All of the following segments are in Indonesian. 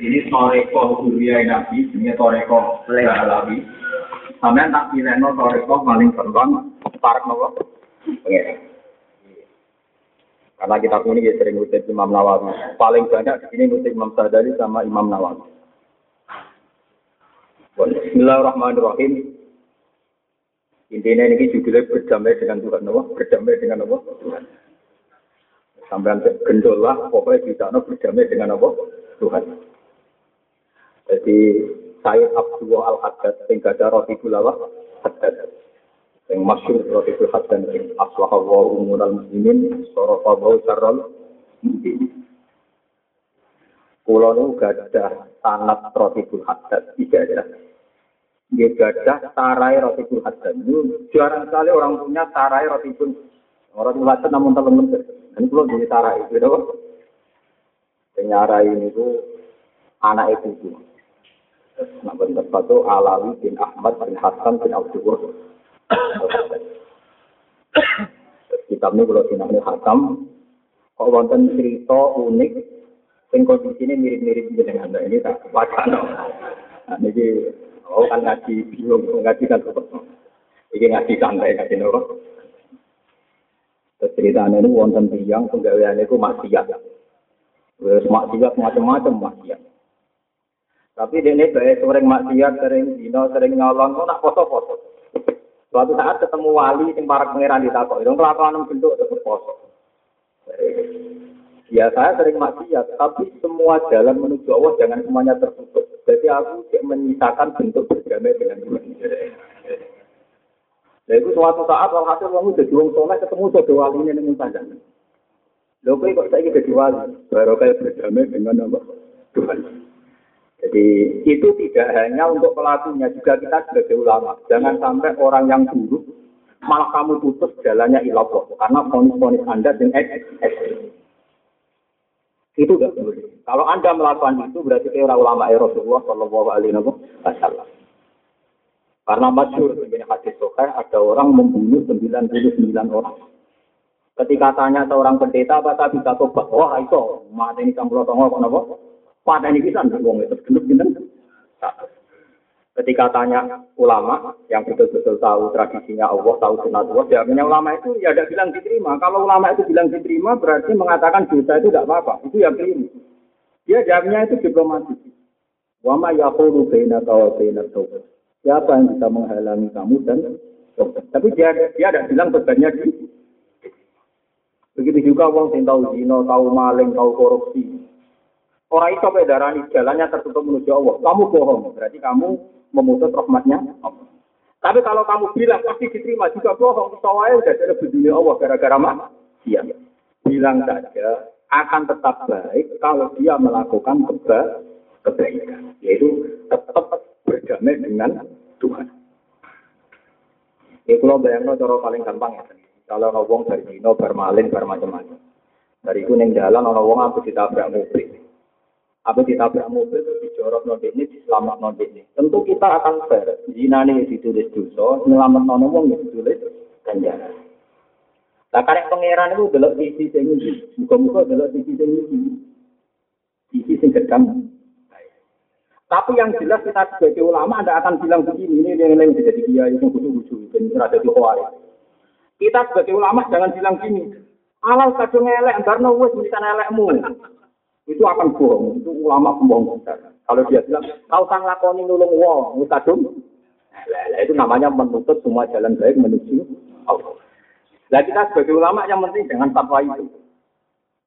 Ini toreko dunia nabi, ini toreko alawi. Sampai tak pilih no toreko paling gampang, tarik nopo. Karena kita ini ya sering ngutip Imam Nawawi. Paling banyak di sini ngutip Imam Sadari sama Imam Nawawi. Bismillahirrahmanirrahim. Intinya ini judulnya berdamai dengan Tuhan Allah, berdamai dengan Allah Tuhan. Sampai gendol lah, pokoknya sana berdamai dengan Allah Tuhan. Jadi Sayyid Abdullah Al-Haddad, yang gada roti gulawah, Haddad. Yang masyur roti Haddad, yang aswaha wa umural muslimin, sorofa wa syarral muslimin. Kulo nu gadah sanat roti Haddad, tiga ya dia gadah tarai roti hadan. Jarang sekali orang punya tarai roti pun. Roti hadan namun teman Dan itu jadi tarai, gitu Penyarai ini tuh anak itu Nah, bentuk satu Alawi bin Ahmad bin Hasan bin Abdul Kitab ini kalau sinamnya Hakam, kok wonten cerita unik, yang kondisinya mirip-mirip dengan ini tak wacana. Nah, ini Oh kan ngaji bingung, ngaji kan. Ini ngaji santai, ngaji nopo. Ceritanya ini wonten tiang penggawean itu maksiat. Wes maksiat macam-macam maksiat. Tapi ini baik sering maksiat, sering dino, sering nyolong, kok nak poso-poso. Suatu saat ketemu wali yang para pangeran ditakok, itu kelakuan bentuk tetap poso. Ya saya sering maksiat, tapi semua jalan menuju Allah jangan semuanya tertutup. Jadi aku menyisakan bentuk berdamai dengan Tuhan. Nah itu suatu saat walhasil kamu jadi wong soleh ketemu jadi wali ini saja. Lho kok saya jadi wali, baru kayak berdamai dengan apa? Tuhan. Jadi itu tidak hanya untuk pelakunya, juga kita sebagai ulama. Jangan sampai orang yang buruk malah kamu putus jalannya ilah karena fonis-fonis Anda dengan ekstrim. Itu tidak boleh. Kalau Anda melakukan itu berarti kayak ulama Rasulullah Shallallahu Alaihi Wasallam. Karena masyur begini hadis sokai ada orang membunuh 99 orang. Ketika tanya seorang pendeta apa tak bisa tobat? Wah itu mati ini campur tongo apa? Pada ini bisa nggak itu genep genep. Ketika tanya ulama yang betul-betul tahu tradisinya Allah, tahu sunat Allah, jawabnya ulama itu ya tidak bilang diterima. Kalau ulama itu bilang diterima berarti mengatakan dosa itu tidak apa-apa. Itu yang keliru. Dia jawabnya itu diplomatis. Wama yaqulu baina wa baina taubat. Siapa yang bisa menghalangi kamu dan? Tapi dia dia tidak bilang bebannya di Begitu juga wong tahu zina, tahu maling, tahu korupsi. Orang itu sampai darah jalannya tertutup menuju Allah. Kamu bohong, berarti kamu memutus rahmatnya. Tapi kalau kamu bilang pasti diterima juga bohong. Soalnya udah ada dunia Allah gara-gara Iya. Bilang saja akan tetap baik kalau dia melakukan keba kebaikan. Yaitu tetap berdamai dengan Tuhan. Ini kalau bayangno cara paling gampang ya. Kalau ngomong dari dino, bermalin, bermacam-macam. Dari kuning jalan, orang ngomong aku ditabrak mobil. Apa ditabrak mobil itu dijorok nodik ini, diselamat nodik ini. Tentu kita akan fair. Zina ini ditulis dosa, nyelamat nono wong ditulis ganjaran. Nah, karek pangeran itu belok sisi sing. Muga-muga belok sisi sing. Sisi sing gedam. Tapi yang jelas kita sebagai ulama Anda akan bilang begini, ini yang lain jadi dia yang butuh-butuh, dan ada di Kita sebagai ulama jangan bilang gini, alal kadung elek, karena wes bisa elekmu itu akan bohong. Itu ulama pembohong besar. Kalau dia bilang, kau sang lakoni nulung wong, mutadum. Nah, itu namanya menutup semua jalan baik menuju Allah. Nah kita sebagai ulama yang penting jangan fatwa itu.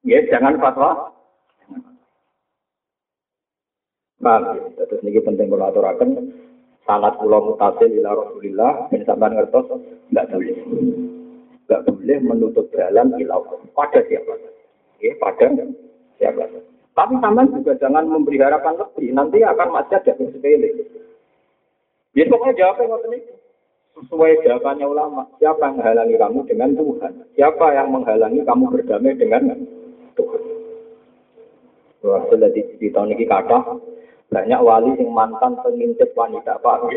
Ya, jangan fatwa. Nah, terus ini penting kalau aturakan salat pulau mutasil ila Rasulillah, ini sampai ngertos, enggak boleh. Enggak boleh menutup jalan ila pada siapa. Ya, pada siapa. Tapi sampean juga jangan memberi harapan lebih, nanti akan macet jatuh sepele. Ya pokoknya jawabnya ngoten itu. Sesuai jawabannya ulama, siapa yang menghalangi kamu dengan Tuhan? Siapa yang menghalangi kamu berdamai dengan Tuhan? Wah, di, di tahun ini kata banyak wali yang mantan pengintip wanita pak.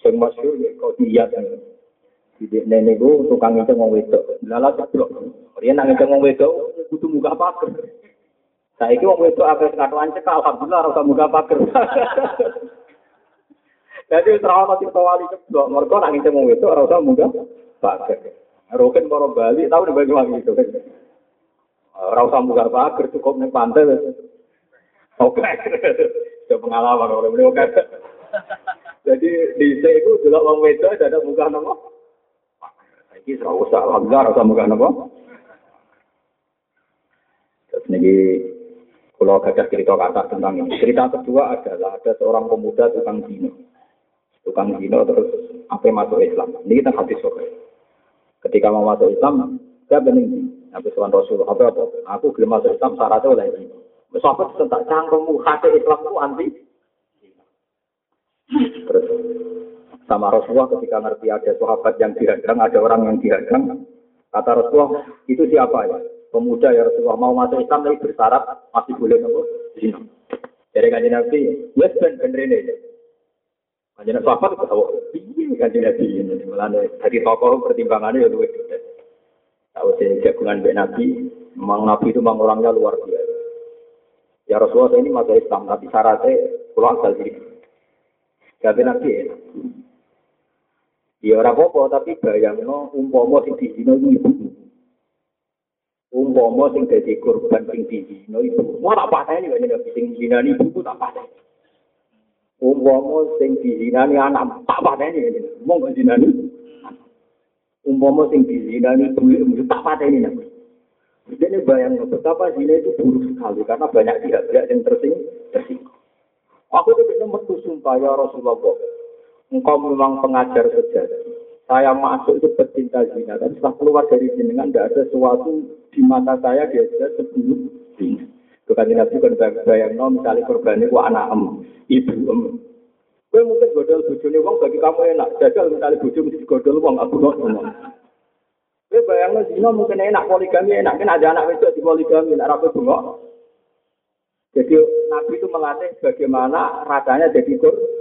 Sing masyhur ya kau dia Jadi nenek gue tukang ngintip wong wedok. Lala ceblok. Dia nang ngintip wong wedok butuh muka apa? Saiki wong wedok akeh katoan cekak alhamdulillah ora usah muga pager. Jadi ora ono cerita wali ceblok, mergo nang ngene wong wedok ora usah muga pager. Roken para Bali tau di bagi lagi itu. Ora usah pager cukup ning pantai wis. Oke. Itu pengalaman orang beliau kan. Jadi di itu delok wong wedok ada muga nopo? Saiki ora usah alhamdulillah ora usah nopo? Terus niki kalau ada cerita kata tentang ini. Cerita kedua adalah ada seorang pemuda tukang dino. Tukang dino terus apa masuk Islam. Ini kita hadis sore. Ketika mau masuk Islam, dia bening. Nabi Tuhan Rasul, apa apa? Aku belum masuk Islam syaratnya oleh ini. Sahabat tentang cangkemmu hati Islam itu anti. Terus sama Rasulullah ketika ngerti ada sahabat yang dihadang, ada orang yang dihadang, kata Rasulullah, itu siapa ya? Pemuda ya Rasulullah mau masuk Islam tapi bersyarat masih boleh nopo zina. Dari kanjeng Nabi, wes ben ben rene. Kanjeng Nabi sahabat ketawa, piye kanjeng Nabi ini mulane dari tokoh pertimbangannya ya luwih Tahu saya jagungan Mbak Nabi, memang Nabi itu memang orangnya luar biasa. Ya Rasulullah ini masuk Islam, tapi syaratnya pulang asal. Jadi Nabi enak. Ya orang apa tapi bayangno umpama sing dizina ibu umpama sing dadi korban sing mau tak pateni kok nek sing zinani ibu tak pateni. Umpama sing dizinani anak tak pateni mau gak zinani umpama sing dizinani ibu tak pateni nek jadi bayang betapa zina itu buruk sekali karena banyak pihak-pihak yang tersing tersinggung. Aku bisa metu sumpah ya Rasulullah. Engkau memang pengajar sejati saya masuk itu pecinta zina. Tapi setelah keluar dari jenengan tidak ada sesuatu di mata saya dia sebelum zina. Bukan Nabi kan bayang no, misalnya korban itu anak em, ibu em. Gue mungkin godol bujuni uang bagi kamu enak. Jajal misalnya buju mesti godol uang, aku nggak ngomong. Gue bayang zina mungkin enak poligami enak kan ada anak itu di poligami, nak rapi bunga. Jadi Nabi itu melatih bagaimana rasanya jadi korban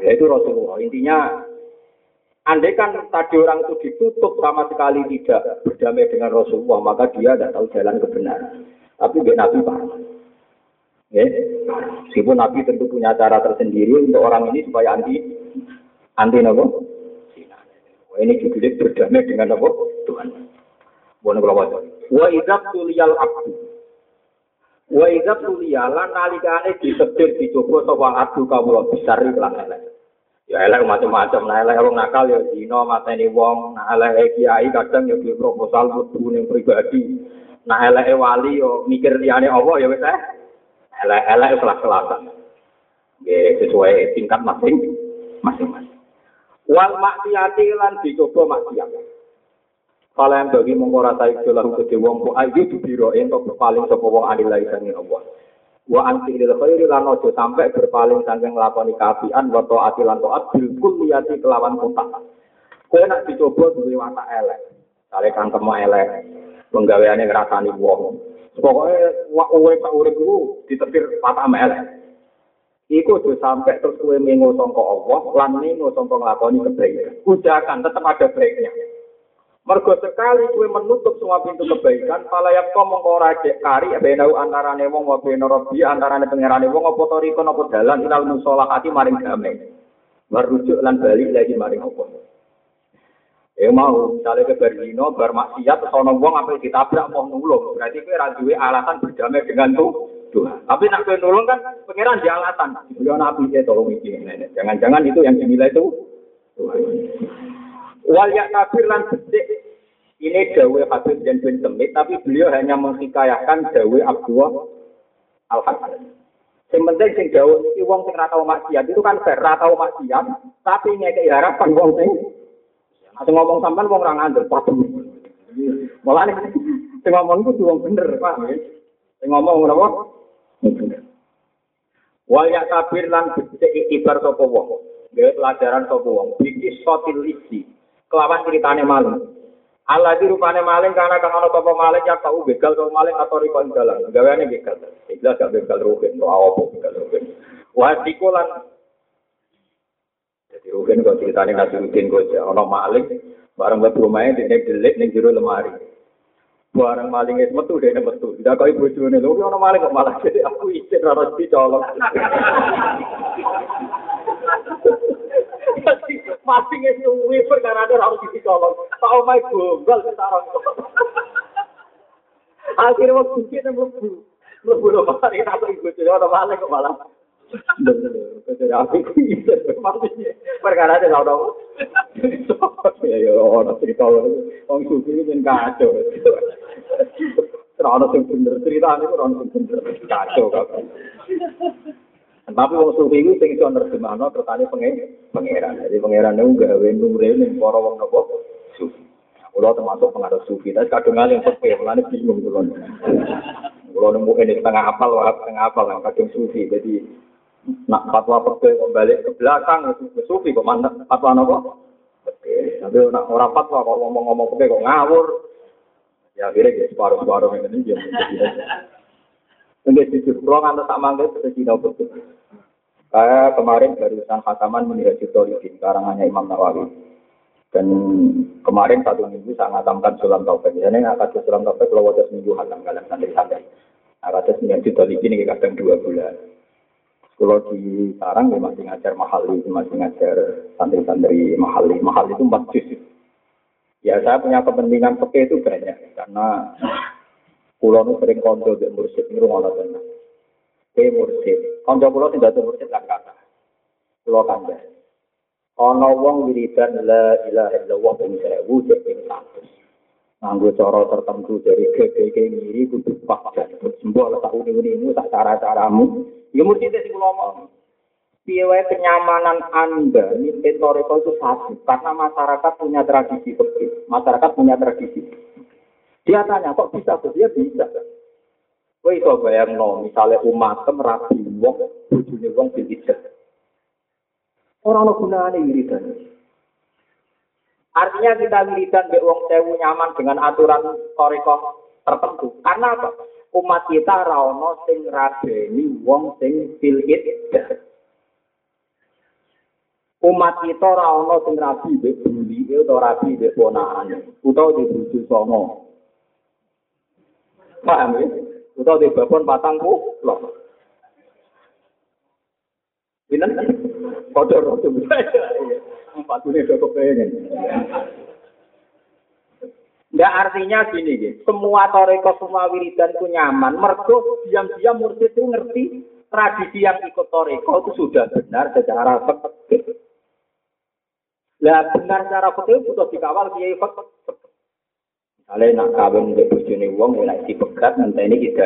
Ya itu Rasulullah. Intinya, andai kan tadi orang itu ditutup sama sekali tidak berdamai dengan Rasulullah, maka dia tidak tahu jalan kebenaran. Tapi dia Nabi parah. Ya, meskipun Nabi tentu punya cara tersendiri untuk orang ini supaya anti anti nopo. Ini juga berdamai dengan nopo Tuhan. Bukan kalau Wa idab tuliyal abdu Wa idza tuliyalan nalikane disedir dicoba sapa adu kawula besar lan elek. Ya elek macam-macam, nah elek wong nakal ya dina mateni wong, nah elek kiai kadang ya proposal kudu ning pribadi. Nah elek wali yo mikir liyane Allah ya wis eh. Elek-elek kelas-kelasan. Nggih sesuai tingkat masing masing-masing. Wal maksiati lan dicoba maksiat. Kalau yang bagi mengkora taik jolahu ke wong ku ayu dibiro untuk berpaling sapa wong adil lagi sangi Allah. Wa anti lil khairi lan ojo sampai berpaling saking nglakoni kaapian wa taati lan taat bil kulliyati kelawan kontak. Kowe nak dicoba duwe watak elek. Kale kangkem elek. Penggaweane ngrasani wong. Pokoke wak urip sak urip iku ditetir watak elek. Iku tuh sampai terus kue mengo songko Allah, lan mengo songko ngelakoni kebaikan. Ujakan tetap ada baiknya. Mergo sekali kue menutup semua pintu kebaikan, palayak kau mongko rajek kari benau antarane wong wa bena rabbi antarane pangerane wong apa to riko napa dalan ilal musolahati maring damai. Merujuk lan balik lagi maring apa. Ya mau misalnya ke Berdino, bermaksiat, sono wong apa ditabrak mau nulung. Berarti kue rajuwe alasan berdamai dengan tuh Tuhan. Tapi nak kue nulung kan pangeran di alasan. Beliau nabi saya tolong iki. Jangan-jangan itu yang dinilai itu. Wal ya kafir lan becik ini dawe Habib dan bin Semit, tapi beliau hanya menghikayahkan dawe Abdullah al hasan Yang penting sing iki wong sing ora tau maksiat itu kan fair, ora tau maksiat, tapi ngekeki harapan wong sing Atau ngomong sampean wong ora ngandel, padha. Mulane sing ngomong itu wong bener, Pak. Sing ngomong apa? Bener. Wal ya lan becik ibar sapa wong. Gawe pelajaran sapa wong. Biki sotil isi kelawan ceritane maling. Allah di rupane maling karena kang ana apa maling ya kau begal kau maling atau riko ing dalan. Gaweane begal. Jelas gak begal rugen to apa begal rugen. Wa dikolan jadi rugen kok ceritane ngasih rugen kok ana maling bareng buat rumahnya di delik ning jero lemari. Barang maling itu metu deh metu. Tidak kau ibu june lho, ono maling kok malah jadi aku izin ora dicolong. Masih nggak suwi perkara ada harus dicolong. Pak Omai gombal sekarang. Akhirnya waktu kita mlebu. Mlebu lo mari aku ibu june ono maling kok malah. Bener, aku perkara ada. Ya ya ono cerita wong sufi ini kacau. Ora sing bener critane ora ono sing bener. Kacau kabeh. Tapi wong sufi iku sing iso nerjemahno tertane pangeran. Jadi pangeran niku gawe nure ning para wong napa sufi. Kulo termasuk pengaruh sufi, tapi kadang kali yang sepi, mulane bingung kulo. Kulo nemu ini setengah apal, setengah apal, yang kadang sufi. Jadi nak fatwa perbe kembali ke belakang itu sufi kok mana fatwa nopo? Tapi nak orang fatwa kok ngomong-ngomong kok ngawur. Ya akhirnya ya separuh-separuh ini dia. Mungkin jujur, kalau nggak tak manggil seperti Cina betul. Kayak kemarin barusan khataman menilai Jitolidin, karangannya Imam Nawawi. Dan kemarin satu minggu saya ngatamkan sulam taufik. Jadi ngakat sulam taufik kalau wajah seminggu hatam kalian santri-santri. Ngakat seminggu Jitolidin ini kadang dua bulan. Kalau di sarang ya masih ngajar mahal masih ngajar santri-santri mahal Mahal itu empat juz. Ya saya punya kepentingan peke itu banyak karena pulau itu sering konco di mursid ini rumah tenang. Ke mursid, konco pulau tidak ada mursid kan kata. Pulau kanda. Ono wong wiridan la ilaha illallah ping sewu cek ping satu. Nganggo cara tertentu dari GGG ngiri kudu dan sembuh letak uni-unimu tak cara-caramu. Ya mursid sing kula piye kenyamanan Anda mimpin toriko itu satu karena masyarakat punya tradisi begitu. Masyarakat punya tradisi. Dia tanya kok bisa dia bisa. Kowe iso bayangno misalnya umat rapi wong bojone wong ijazah. Ora ono gunane wiridan. Artinya kita wiridan mbek wong sewu nyaman dengan aturan toriko tertentu. Karena apa? Umat kita ra ono sing rabeni wong sing fil umat kita ana sing rabi mbek buli utawa rabi mbek ponakane utawa di bojo songo paham ya utawa di babon patangku lho Pinten? Padha rada. Empat ini udah kepengen. Nggak artinya gini, gitu. semua toreko, semua wiridan itu nyaman. Mergo diam-diam mursid itu ngerti tradisi yang ikut toreko itu sudah benar secara fakir. Lah benar cara betul butuh dikawal kiai fakir. Misalnya nak kawin untuk bujuni wong, ya nak dipegat, nanti ini kita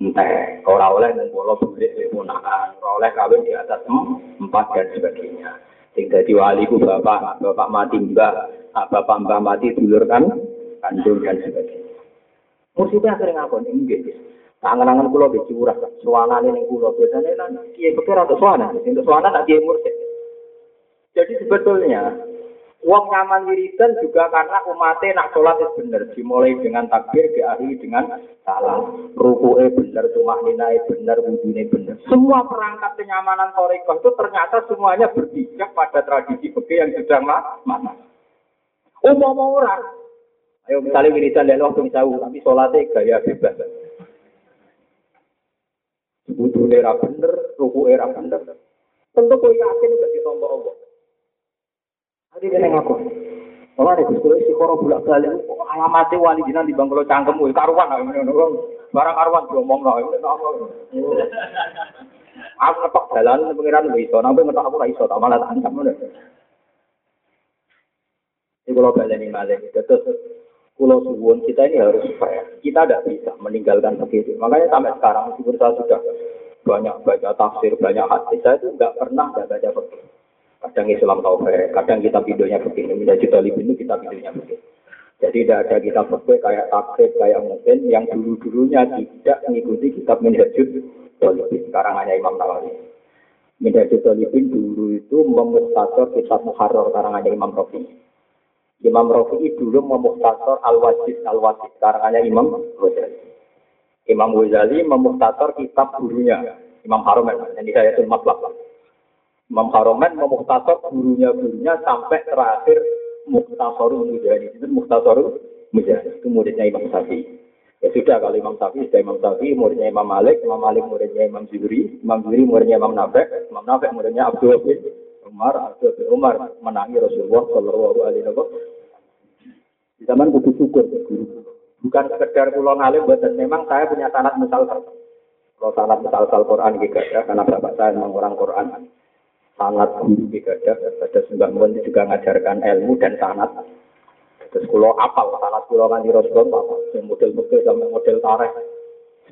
entah ora oleh ngumpul boleh ponakan, ora oleh kawin di atas empat dan sebagainya. Sing dadi wali ku bapak, bapak mati mbah, bapak mbah mati dulur kan, kandung dan sebagainya. Musibah sering apa nih? Enggak, Tangan-tangan kulo di curah, suanan ini kulo biasanya nanti kiai pikir atau suanan, untuk suanan nak kiai mursid. Jadi sebetulnya Wong nyaman wiridan juga karena umatnya nak sholat itu benar. Dimulai dengan takbir, diakhiri dengan salam. Ruku'e benar, tumahninae benar, wudhunya benar. Semua perangkat kenyamanan torikoh itu ternyata semuanya berpijak pada tradisi begitu yang sudah mana. Umum orang. Ayo misalnya wiridan dan waktu misalnya, tapi sholatnya gaya bebas. Wudhunya benar, ruku'e benar. Tentu kau yakin udah ditombok Allah. Tadi dia ngaku. Kalau ada gus si koro bulak balik, alamatnya wali jinan di bangkulo cangkem, wih karuan lah, barang karuan diomong lah, Aku ngetok jalan, pengiran lu iso, nabi ngetok aku lah iso, tak malah tak ancam Ini kalau balik ini malah, terus Pulau Suwon kita ini harus fair. Kita tidak bisa meninggalkan begitu. Makanya sampai sekarang meskipun saya sudah banyak baca tafsir, banyak hadis, saya itu nggak pernah nggak baca begitu. Kadang Islam taufik, kadang kita videonya begini, minta juta lebih ini kita videonya begini. Jadi tidak ada kita fakir kayak takrib, kayak mungkin yang dulu-dulunya tidak mengikuti kitab Minhajud Dolibin. Sekarang hanya Imam Nawawi. Minhajud Dolibin dulu itu memustasor kitab Muharrar karangannya Imam Rafi. Imam Rafi dulu memustasor Al-Wajid Al-Wajid karangannya Imam Ghazali. Imam Ghazali memustasor kitab gurunya Imam Haram yang saya itu. Imam Haromen memuhtasor gurunya gurunya sampai terakhir muhtasorul mujahid itu muhtasorul Mujahid. Itu muridnya Imam Syafi'i. Ya sudah kalau Imam Syafi'i sudah Imam Syafi'i, muridnya Imam Malik, Imam Malik muridnya Imam Zuhri, Imam Zuhri muridnya Imam Nafi', Imam Nafi' muridnya Abdul bin Umar, Abdul bin Umar menangi Rasulullah Shallallahu Alaihi Wasallam. Di zaman butuh syukur Bukan sekedar pulau ngalim, buatan memang saya punya sanat misal Kalau sanat misal Quran juga ya, karena bapak saya memang orang Quran. Sanat guru juga ya, ada Sembah juga mengajarkan ilmu dan sanat. Terus kulo apal sanat kulo kan di Rasulullah apa? Sampai model tareh.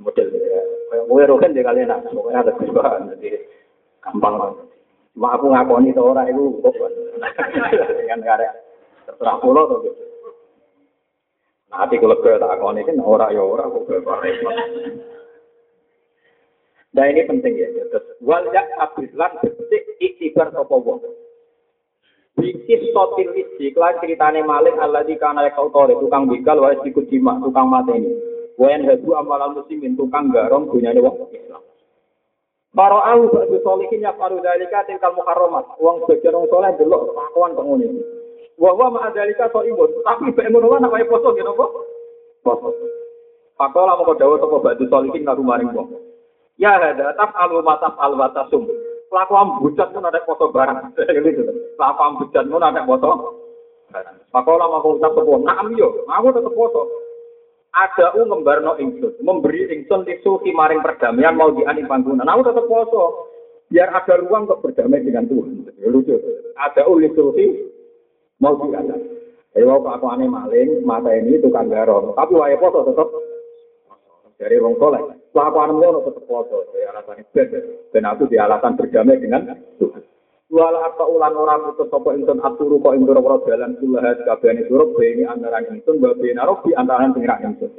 Model ya. Kayak gue roken deh kalian nak. Pokoknya ada perubahan. Jadi gampang banget. Cuma aku ngakoni itu orang itu kok. Dengan karya terserah kulo tuh gitu. Nah, hati kalau gue tak ngakoni kan orang ya orang kok gue Nah ini penting ya. Terus wal yak abislan betik iktibar sopo wong. Bikis sotil isi, kelan ceritane maling Allah di kana kau tore tukang begal wae sikut jima tukang mateni. Wayan hadu amalan muslimin tukang garong punya wong Islam. Para au ba'du solihin ya paru dalika tingkal muharramat. Wong sebagian wong soleh delok kelakuan kok ngene. Wa wa dalika so imun, tapi mek ngono lan apa poso ngene apa? Poso. Pakola moko dawuh sapa ba'du solihin ngaru maring wong. Ya hada taf alu mataf al watasum kelakuan bujat pun ada foto barang. gitu. Kelakuan bujat pun ada foto. Pakola mau ucap sepuh, naam yo, aku tetap foto. Ada u ngembarno ingsun, memberi ingsun disuhi maring perdamaian mau diani panggungan. Aku tetap foto. Biar ada ruang untuk berdamai dengan Tuhan. Lucu. Ada u disuhi mau diani. Jadi waktu aku aneh maling, mata ini tukang garong. Tapi wae foto tetap dari wong soleh. Kelakuan ngono tetep poso, ya alasan ben ben aku di alasan berdamai dengan Tuhan. Wala apa ulan ora putus sapa ingsun aturu kok ing ora dalan kulahat kabehane surup beni antara ingsun wa beni robi antara pengiran ingsun.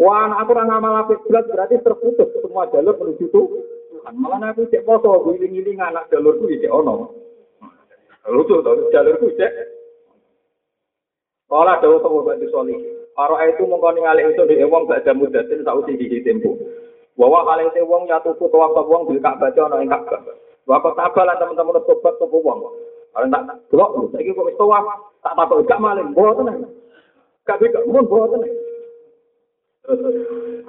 Wah, aku ora ngamal apik berarti terputus semua jalur menuju Tuhan. Malah aku cek poso, giling-giling anak jalurku cek ono. Lucu to, jalurku cek. Kala dawuh sapa bantu solih. Para itu mengkoni ngalih itu di wong gak ada mudatin sausi di tempo. Bahwa hal itu wong ya tuku tuwa wong bil Ka'bah ana ing Ka'bah. Wa tabalan teman-teman tobat sapa wong. Kalau tak delok saiki kok wis tuwa tak takok gak maling mboten. Gak bisa mun mboten.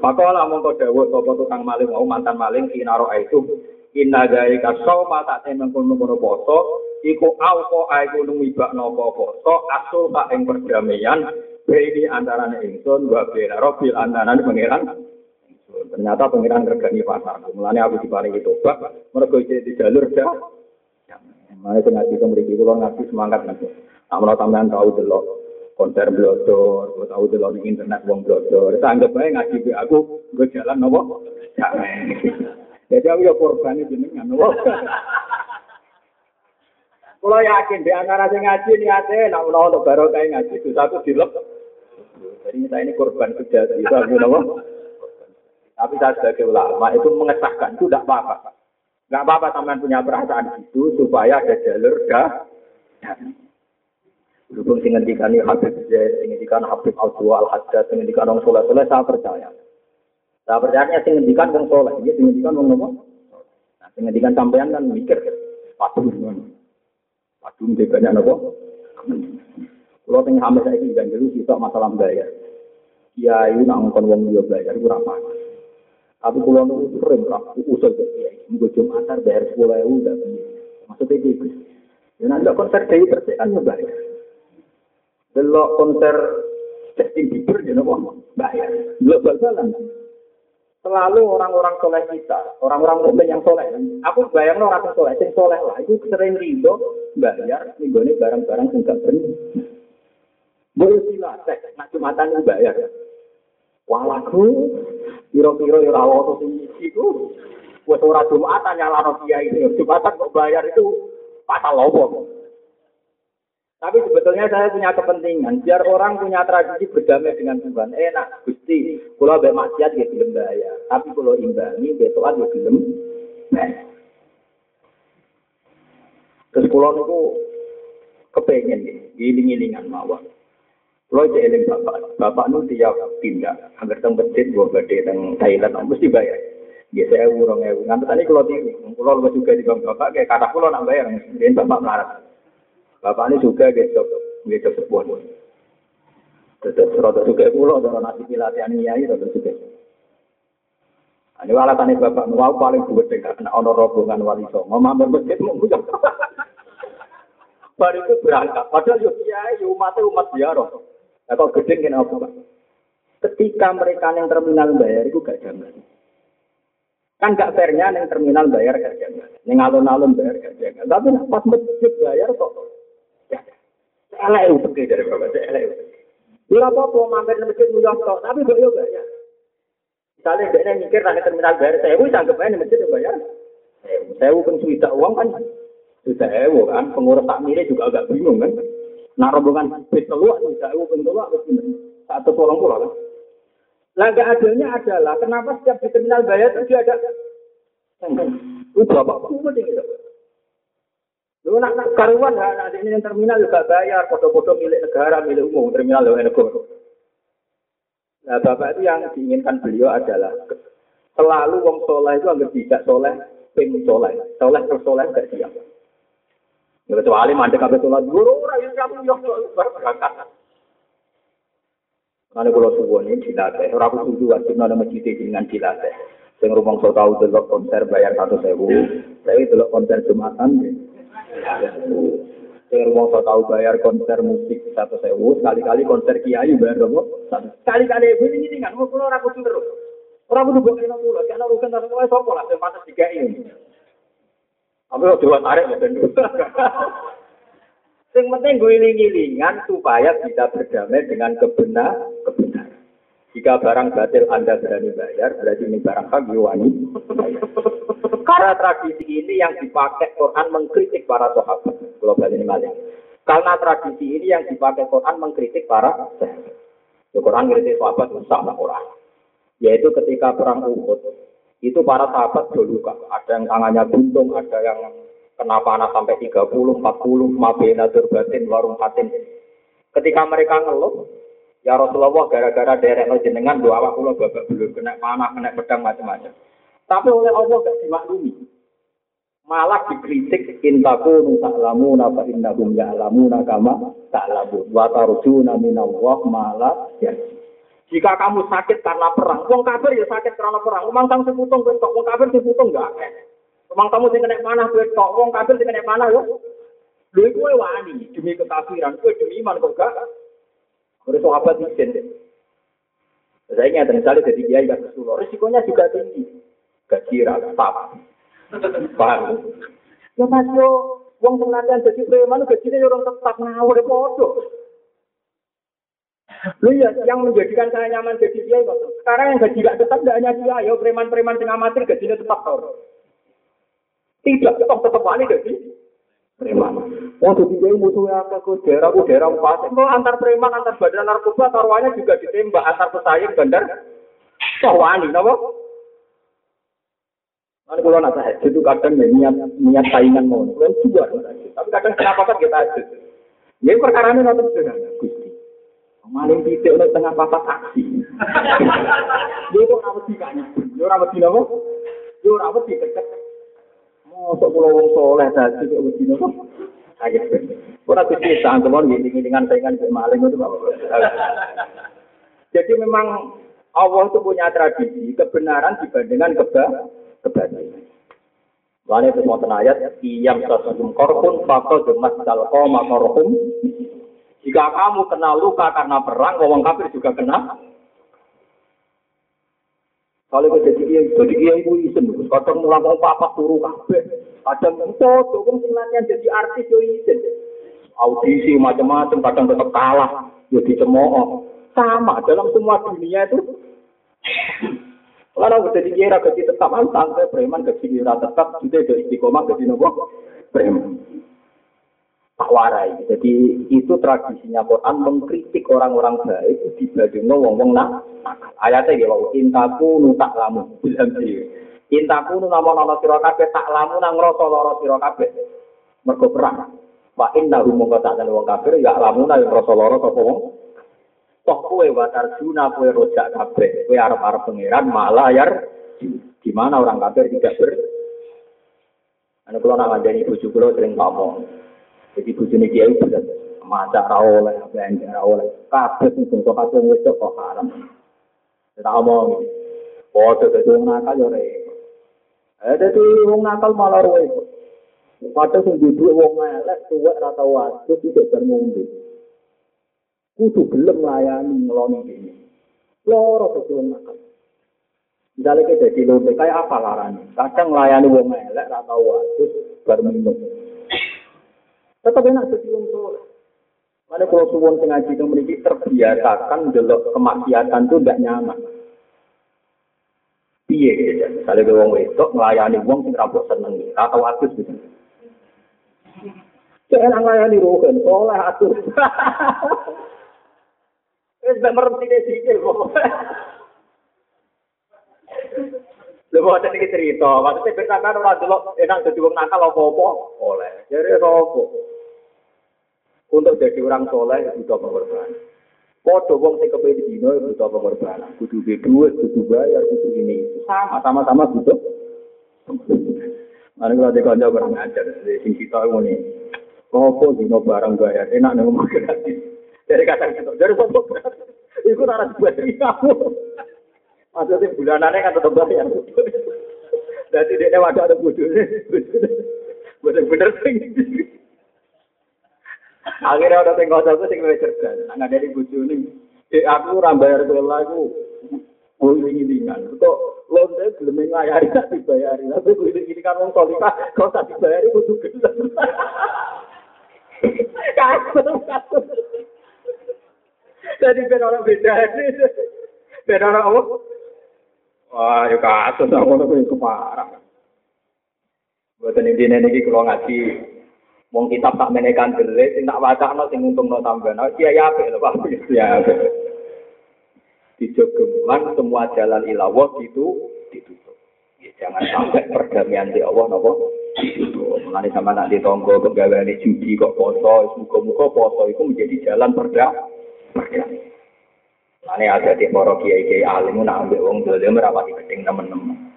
Pakola mongko dawuh sapa tukang maling mau mantan maling kinaro itu inna dalika sauma tak temen kono-kono poso iku auko aiku numibakno poso asul tak ing perdamaian ini antara ingsun wa bena robil antara pangeran ternyata pangeran regani pasar mulanya aku diparingi tobat mereka di jalur dah Mana itu ngaji kemudian itu ngaji semangat nanti. Amal tambahan tahu dulu konser blodor, gue tahu dulu di internet wong blodor. Saya anggap aja ngaji gue aku gue jalan nopo. Jadi aku ya korban jenengan nopo. Kalau yakin di antara sing ngaji niate, nak menawa untuk barokah ngaji itu satu dilep. Jadi kita ini korban kejahatan? Tapi saya sebagai ulama itu mengesahkan itu tidak apa-apa. Tidak apa-apa teman punya perasaan itu supaya ada jalur dah. Berhubung sing ngendikan Habib Zaid, sing ngendikan Habib Abdul Al Haddad, sing ngendikan Wong Soleh saya percaya. Saya percaya sing ngendikan Wong Soleh, ini sing ngendikan Wong Nopo. Nah, sing ngendikan sampean kan mikir, patung Patung banyak nopo. Kalau tengah hamil saya ini dulu kita masalah bayar. Kiai nak ngomong wong dia belajar itu apa? Tapi kalau nunggu sering lah, usul ke kiai. Minggu Jumatan bayar sepuluh ribu udah Maksudnya gitu. Ya nanti konser Dewi Persik kan bayar. Delok konser Justin Bieber ya nopo bayar. Delok bal-balan. Selalu orang-orang soleh kita, orang-orang mukmin yang soleh. Aku bayar orang soleh, sing soleh lah. Itu sering rindu bayar, nih barang-barang sing gak. Boleh sila, tek, nak jumatan yang bayar. Walaku, piro-piro ya rawa to sing iku. Wes ora jumatan nyalano kiai itu. Jumatan kok bayar itu pasal lopo. Tapi sebetulnya saya punya kepentingan biar orang punya tradisi berdamai dengan Tuhan. Enak, gusti. Kalau be maksiat ya belum bayar. Tapi kalau imbangi, betul ya belum. Terus kalau itu kepengen, giling-gilingan mawar. Kalau cek eling bapak, bapak nu tiap pindah, hampir teng masjid, gua gede teng Thailand, mesti bayar. Ya saya urung ya, ngantuk tadi kalau di, kalau lebih juga di bang bapak, kayak kata pulau nak bayar, dia bapak marah. Bapak ini juga gitu, gitu sebuah. Terus rada suka pulau, cara nasi pilatihan nyai rada suka. Nah, ini alasannya bapak nuwau paling buat dekat kena ono rombongan wali songo, mampir masjid mau ngucap. Baru itu berangkat, padahal yuk kiai umatnya umat biaro. Nah, kok gede kan apa pak? Ketika mereka yang terminal bayar itu gak jaman. Kan gak fairnya yang terminal bayar gak jaman. Yang alun-alun bayar gak jaman. Tapi pas masjid bayar kok. Ya, elek itu dari bapak, elek itu. Ya apa-apa mampir masjid muyong tapi kok yo bayar. Misalnya dia mikir nanti terminal bayar saya, wih anggap aja masjid bayar. Saya pun sudah uang kan, sudah ewo kan, pengurus tak juga agak bingung kan. Nah rombongan keluar, sudah ewo pun keluar, satu tolong pulau kan. Laga adilnya adalah kenapa setiap di terminal bayar itu ada itu puluh gitu. Lu nak nak karuan lah, nanti ini terminal juga bayar, foto-foto milik negara, milik umum, terminal milik negara. Nah, Bapak itu yang diinginkan beliau adalah selalu wong soleh itu agar tidak soleh, ping soleh, soleh per soleh gak siap. Ya, kecuali mandek kabeh sholat guru ora yo kamu yo berangkat. Karena kalau suwon ini dilatih, orang aku setuju wajib nana masjid dengan dilatih. Sing rumong so tahu delok konser bayar satu sewu, saya delok konser jumatan. Saya rumah so tahu bayar konser musik satu sewu, sekali-kali konser kiai bayar berapa? Sekali-kali ibu ini kan, mau pulau ragu terus. Orang kudu buat kena pulau, karena urusan tak sesuai sopo lah, tiga ini. Tapi kalau dua tarik ya tentu. Yang penting gue iling-ilingan supaya bisa berdamai dengan kebenar, kebenaran. Jika barang batil Anda berani bayar, berarti ini barang hak wani. Karena tradisi ini yang dipakai Quran mengkritik para sahabat. Global ini malah. Karena tradisi ini yang dipakai Quran mengkritik para sahabat. Ya, Quran mengkritik sahabat sama Quran. Yaitu ketika perang Uhud, itu para sahabat dulu Ada yang tangannya buntung, ada yang kena panas sampai 30, 40, mabena batin, warung patin. Ketika mereka ngeluh, Ya Rasulullah gara-gara derek no jenengan doa awak kula babak belur kena panah, kena pedang macam-macam. Tapi oleh Allah gak dimaklumi. Malah dikritik intaku ta'lamuna fa innahum ya'lamuna kama ta'lamun wa tarjuna minallah malah ya. Jika kamu sakit karena perang, wong kafir ya sakit karena perang. Umang kamu seputung kowe wong kafir seputung enggak. Umang kamu sing kena panah kowe tok, wong kafir sing kena panah yo. Lha iku wani demi kekafiran, kowe demi iman kok gak Terus sahabat izin. Saya ingat misalnya jadi kiai gak kesulo, risikonya juga tinggi. Gaji rata, paham? Ya mas yo, uang penelitian jadi preman gajinya orang tetap ngawur bodoh. Lu ya, yang menjadikan saya nyaman jadi kiai kok. Sekarang yang gaji gak tetap gak hanya dia, yo preman-preman yang amatir gajinya tetap tau. Tidak, tetap tetap wani gaji preman. Wong dadi kowe musuhe akeh kok daerah ku daerah pas. Kok antar preman antar badan narkoba taruhannya juga ditembak antar pesaing bandar. Kok wani napa? Mana kalau nak saya itu kadang ya niat niat saingan mau, kalau juga, tapi kadang kenapa kan kita aja. Ya perkara ini nanti. Maling titik oleh tengah papat aksi. Dia itu apa sih kayaknya? Dia apa sih napa? Dia apa sih kecek? Mosok kula wong soleh dadi kok wedine kok. Kaget. Ora kuwi sangkemon ngiling-ngilingan saingan mbek maling itu. Jadi memang Allah itu punya tradisi kebenaran dibandingkan keba kebatilan. Lalu itu mau ayat, iyam sasum korpun fakol demas dalko makorhum. Jika kamu kena luka karena perang, orang kafir juga kena kalau kita jadi kiai, jadi kiai itu isen, kadang mulai mau papa turu kafe, kadang foto, kan sebenarnya jadi artis itu isen. Audisi macam-macam, kadang tetap kalah, ya dicemooh. Sama dalam semua dunia itu. Kalau jadi kiai gaji tetap antang, preman gaji tetap, sudah ada istiqomah gaji nopo preman tak warai. Jadi itu tradisinya Quran mengkritik orang-orang baik dibandingno wong-wong nak Ayatnya ya wow, intaku nu tak lamu bilang sih. Intaku nu sira kabeh tak lamu nang ngrasa lara sira kabeh. Mergo perang. Wa inna mongko tak wong kafir ya lamu nang ngrasa lara sapa wong. Toh kowe watar juna kowe rojak kabeh. Kowe arep-arep pangeran malah yar di orang kafir tidak ber Ana kula nak ngandani bojo kula sering ngomong. Jadi bujuni kiai berat. maca ra oleh, belanja ra oleh. Kabeh sing bangsa kabeh wis kok haram. Tak omong. Padha dadi wong nakal yo repot. Eh dadi wong nakal malah repot. Padahal sing duwe wong elek tuwek ra tau wadus iki bar ngombe. Kudu gelem nglayani ngeloni dene. Loro dadi wong nakal. Misalnya kita jadi lombe, kayak apa laranya? Kadang layani wong elek, ra tau wadus, bar minum. Tetap enak wong soleh. Mana kalau suwon ngaji itu memiliki terbiasakan delok kemaksiatan itu tidak nyaman. Piye gitu. Misalnya ke wong wedok melayani wong sing rabok seneng atau atus gitu. Saya melayani rohen, soleh atus. Wis mek merenti sikil kok. Lha kok ada cerita, maksudnya ben sampean ora delok enak dadi wong nakal apa-apa oleh. Jadi sapa? Untuk jadi orang soleh butuh pengorbanan. Podo wong sing kepengen dino butuh pengorbanan. Kudu duit, kudu bayar, kudu ini. Sama sama-sama butuh. Mari kalau di kanca kurang ajar, sing kita ngene. Apa dino barang bayar enak nek ngomong gratis. Dari kata gitu, dari gratis. Iku ora dibagi kamu. Maksudnya bulanannya kan tetap bayar. Jadi dia wadah ada bujurnya. Bener-bener sing. Akhirnya ada yang kocok itu sing lebih cerdas. Nggak dari bujurnya. Eh aku rambayar kelola aku. Uling-ulingan. Kok lonte belum ngayari tak dibayari. Tapi uling-ulingan kan orang solika. Kalau tak dibayari butuh gelap. Kasut, kasut. Jadi ben orang beda. Ben orang? Wah, ya kasus aku tuh itu parah. Buatan ini ini kalau ngaji, mau kitab tak menekan jelek, sing tak baca no, sing untung no tambah, no, iya ya apa, loh, pak, ya apa. Dijogeman semua jalan ilawah itu ditutup. Ya, jangan sampai perdamaian di Allah, nopo ditutup. Mengenai sama nanti tonggo pegawai judi kok poso, muka-muka poso itu menjadi jalan perda, perdamaian. Ane ada di para kiai kiai alim nak ambil wong dolim merapati keting temen-temen.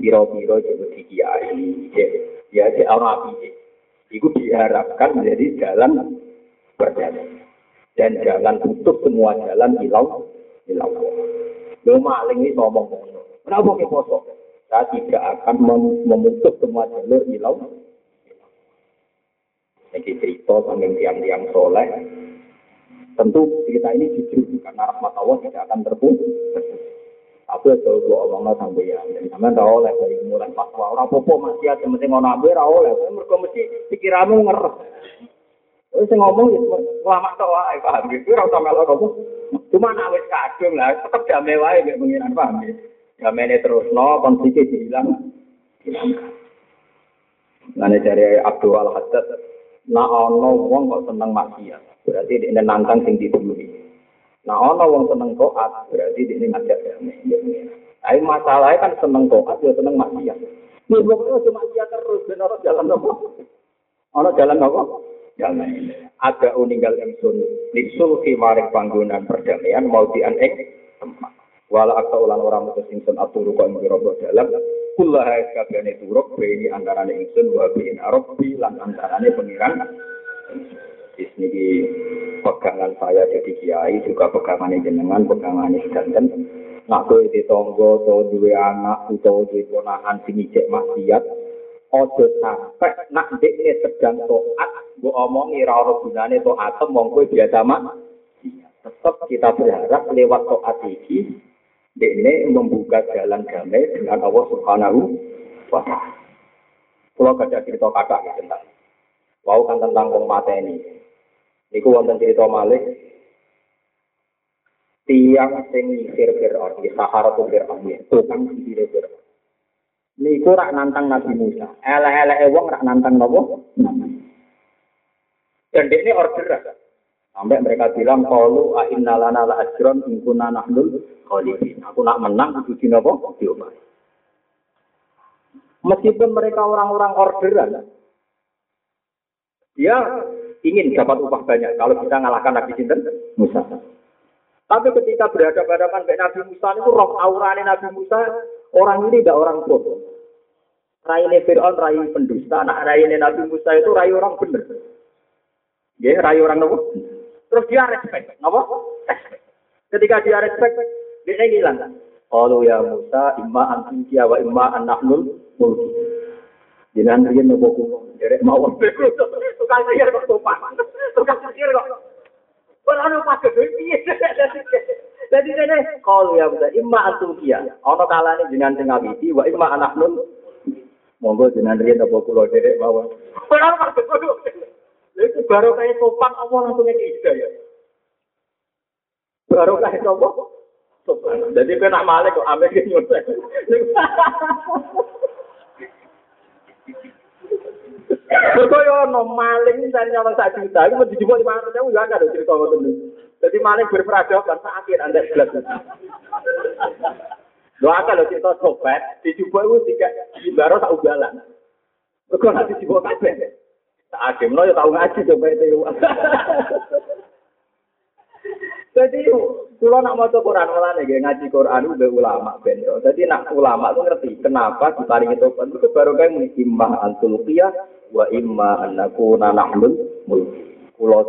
Piro-piro jadi kiai, ya di orang api. Itu diharapkan menjadi jalan berjalan dan jalan tutup semua jalan hilau hilau. Lo maling ini ngomong Kenapa ke poso? Saya tidak akan memutus semua jalur hilau. Ini cerita sambil tiang-tiang soleh Tentu cerita ini jujur karena rahmat Allah tidak akan terputus. Aku itu gua omongnya sampai ya, jadi sampai tahu oleh dari mulai fatwa orang popo masih ada mesti ngono abe tahu oleh, mereka mesti pikiranmu ngeres. Wis ngomong ya lama tok wae paham gitu ora usah melok apa. Cuma nek wis kadung lah tetep damai wae nek pengiran paham ya. Damai terusno konfliknya dihilang. Hilangkan. Nah, dari Abdul Al-Haddad, nah ono wong kok seneng maksiat. Berarti dia nantang sing dibuli. Nah, ono wong seneng toat, berarti dia ngajak damai. Tapi masalahnya kan seneng toat, dia seneng maksiat. Ini pokoknya cuma maksiat terus, dan orang jalan apa? Orang jalan apa? Jalan ini. Ada uninggal ingsun, lisul maring panggungan perdamaian, mau dian ing tempat. Wala akta ulan orang mutus ingsun aturu kok ing robo dalam, kullaha kabehane turuk ini antarane ingsun wa bin arabbi lan antarane pengiran Ini pegangan saya jadi kiai juga pegangan jenengan, pegangan sedanten. Nak kowe di tonggo, atau dua anak, atau dua ponakan sing ijek maksiat, ojo sampai nak dekne sedang toat, bu omongi ra ono gunane toat, mong kowe biasa mak. Tetap kita berharap lewat toat iki, dekne membuka jalan damai dengan Allah Subhanahu wa Ta'ala. Kalau ada cerita kata tentang, wow kan tentang mata ini. Niku wonten cerita Malik tiang sing nyisir Fir'aun, di Sahara tu Fir'aun, tukang sisir Fir'aun. Niku rak nantang Nabi Musa. Elek-elek wong rak nantang nopo? Dan ini order Sampai mereka bilang kalau inna lana la ajron in kunna nahnul khalifin. Aku nak menang kudu di nopo? Diobahi. Meskipun mereka orang-orang orderan, dia ingin dapat upah banyak kalau kita ngalahkan Nabi Sinten Musa. Tapi ketika berhadapan dengan Nabi Musa itu roh aurane Nabi Musa orang ini tidak orang bodoh. Raine Fir'aun rai pendusta, anak raine Nabi Musa itu rai orang benar. Ya, rayu orang nopo. Terus dia respect, nopo? Respect. Ketika dia respect, dia hilang. Kalau ya Musa, imma antum wa imma anahnul mulki. Jangan riyen nopo kulo, derek mawon. Tukang sihir kok sopan. Tukang sihir kok. Ora ono piye. Jadi ini kalau ya Musa, imma antum kia. Ono kalane jenengan sing ngawiti wa imma anahnul Monggo jenengan riyen nopo kulo derek mawon. Ora ono pakai itu baru kayak sopan Allah langsung ida ya. Baru kayak sopan. Jadi kena malik kok ambil ke Kok yo ono maling dan nyawa sak juta iku mesti dijupuk 500 ewu yo angel crito ngoten. Dadi maling berperadaban sak akhir andek gelas. Lo akal lo cerita sobat, dicoba itu tidak baru tak ugalan. Kau nanti dibawa kabeh. Tak agem, lo yo tau ngaji sobat itu. Jadi kalau nak mau Quran malah nih ngaji Quran udah ulama bento. Jadi nak ulama tuh ngerti kenapa diparingi tobat itu baru kayak muni imma antulqiyah wa imma annaku nanahlul mulk.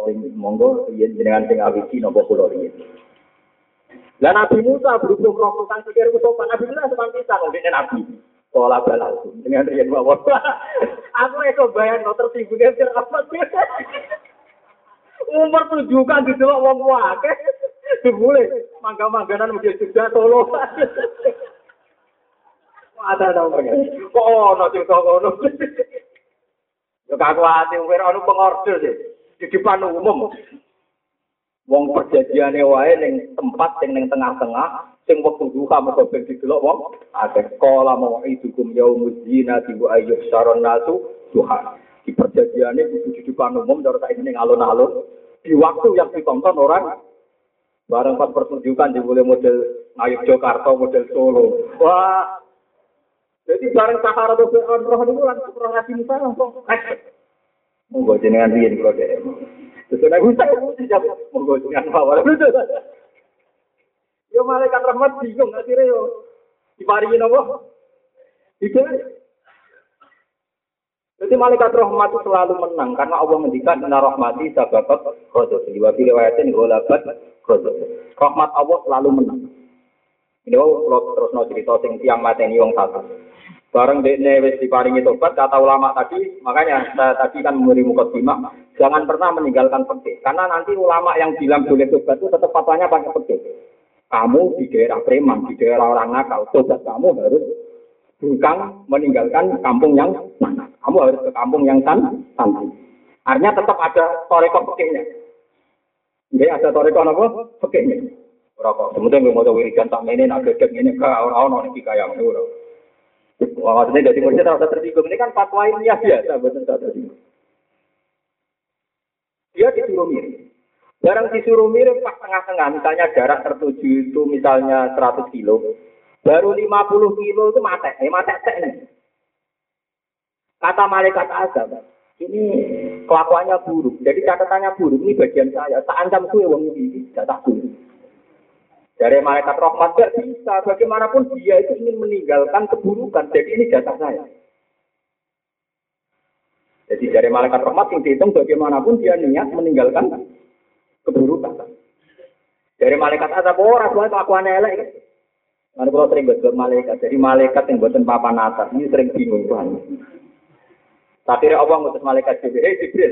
Sing monggo yen jenengan sing awiji nopo kulo riyen. Lah Nabi Musa berhubung roh kang pikir ku Nabi Musa sampeyan pisan ngene Nabi. Pola balas dengan riyen mawon. Aku iso bayang no ya apa Umur tujuh kan di delok wong akeh. Dibule mangga-mangganan mesti juga solo. Ada pengen. Kok ono sing kono. Ya kaku ati umur ono pengorder sih. Di depan umum. Wong perjanjiane wae ning tempat sing ning tengah-tengah sing wektu duha mergo ben didelok wong akeh kala mau idukum yaumuz zinati wa ayyuh saron nasu duha di perjanjiane kudu di depan umum cara tak ning alun-alun di waktu yang ditonton orang bareng pas pertunjukan di mulai model Ayu Jakarta model Solo wah jadi bareng Sahara tuh roh itu langsung roh ngaji Musa langsung Monggo jenengan riyen kula dhek. Terus nek bisa dijawab monggo jenengan bawah. Yo malaikat rahmat bingung akhirnya yo diparingi nopo? Itu. Jadi malaikat rahmat itu selalu menang karena Allah mendikan inna rahmati sababat ghadab. Wa fi riwayatin ghalabat ghadab. Rahmat Allah selalu menang. Ini kalau terus no cerita sing tiang mateni wong satu. Bareng dekne wis diparingi tobat kata ulama tadi, makanya saya tadi kan memberi mukadimah, jangan pernah meninggalkan petik. Karena nanti ulama yang bilang boleh tobat itu tetap fatwanya pakai petik. Kamu di daerah preman, di daerah orang nakal, tobat kamu harus bukan meninggalkan kampung yang mana. Kamu harus ke kampung yang san santai. Artinya tetap ada toreko pekehnya. Jadi ada toreko apa? Pekehnya. Rokok. Kemudian mau tahu wiridan tak ini, nak gedek ini, ke orang-orang ini kaya ini. Dari murid tak tersinggung. Ini kan fatwa ini ya biasa, betul. Dia disuruh mirip. Barang disuruh mirip pas tengah-tengah, misalnya jarak tertuju itu misalnya 100 kilo, baru 50 kilo itu mati, eh mati ini. Kata malaikat azab, ini kelakuannya buruk. Jadi catatannya buruk, ini bagian saya. Tak ancam suwe wong ini, tak buruk. Dari malaikat rahmat gak bisa, bagaimanapun dia itu ingin meninggalkan keburukan. Jadi ini jatah saya. Jadi dari malaikat rahmat yang dihitung bagaimanapun dia niat meninggalkan keburukan. Dari malaikat azab itu aku aneh elek. Mana kalau sering buat malaikat, jadi malaikat yang buatan papan atas ini sering bingung Tuhan. Tapi Allah ngutus malaikat Jibril, hey Jibril,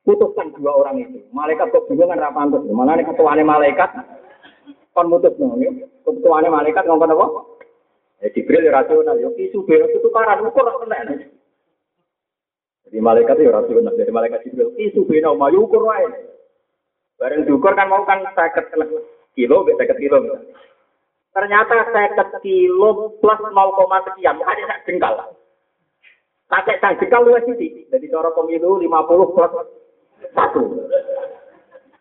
putuskan dua orang itu. Malaikat kok bingung kan rapantus. Mana nih ketuanya malaikat, kon mutus no, ketuanya malaikat ngomong apa? Eh Jibril ya rasional, yo isu bero itu karan ukur kena. Jadi malaikat ya rasional, dari malaikat Jibril isu bero mau ukur wae. Bareng diukur kan mau kan seket kilo, seket kilo. Ternyata seket kilo plus 0, sekian, ada jengkal. Pakai sang jengkal luwes sih. Jadi cara pemilu 50 plus satu.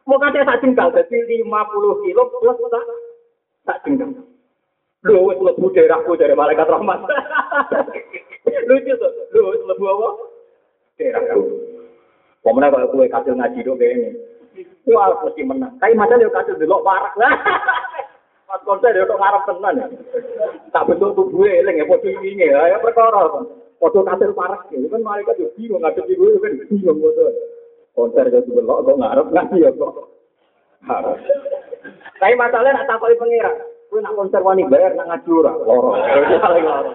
Mau kata sak jengkal, jadi 50 kilo plus sak, sak jengkal. Lu wis lebu daerahku dari malaikat rahmat. Lucu tuh, lu wis lebu apa? Daerahku. Pemenang kalau kue kasil ngaji dong kayak ini. Wah, mesti menang. Tapi macam dia kasih delok parah lah. Pas konser dia untuk ngarep tenan. Tak bentuk tubuh eling ya, foto ini ya, ya perkara. Foto kasih parah ya, kan mereka juga bingung ngadep ibu kan bingung foto. Konser jadi belok kok ngarep ngaji ya kok. Harus. Tapi masalahnya nak takoki pengira. Kowe nak konser wani bayar nak ngaji ora? Loro. Paling loro.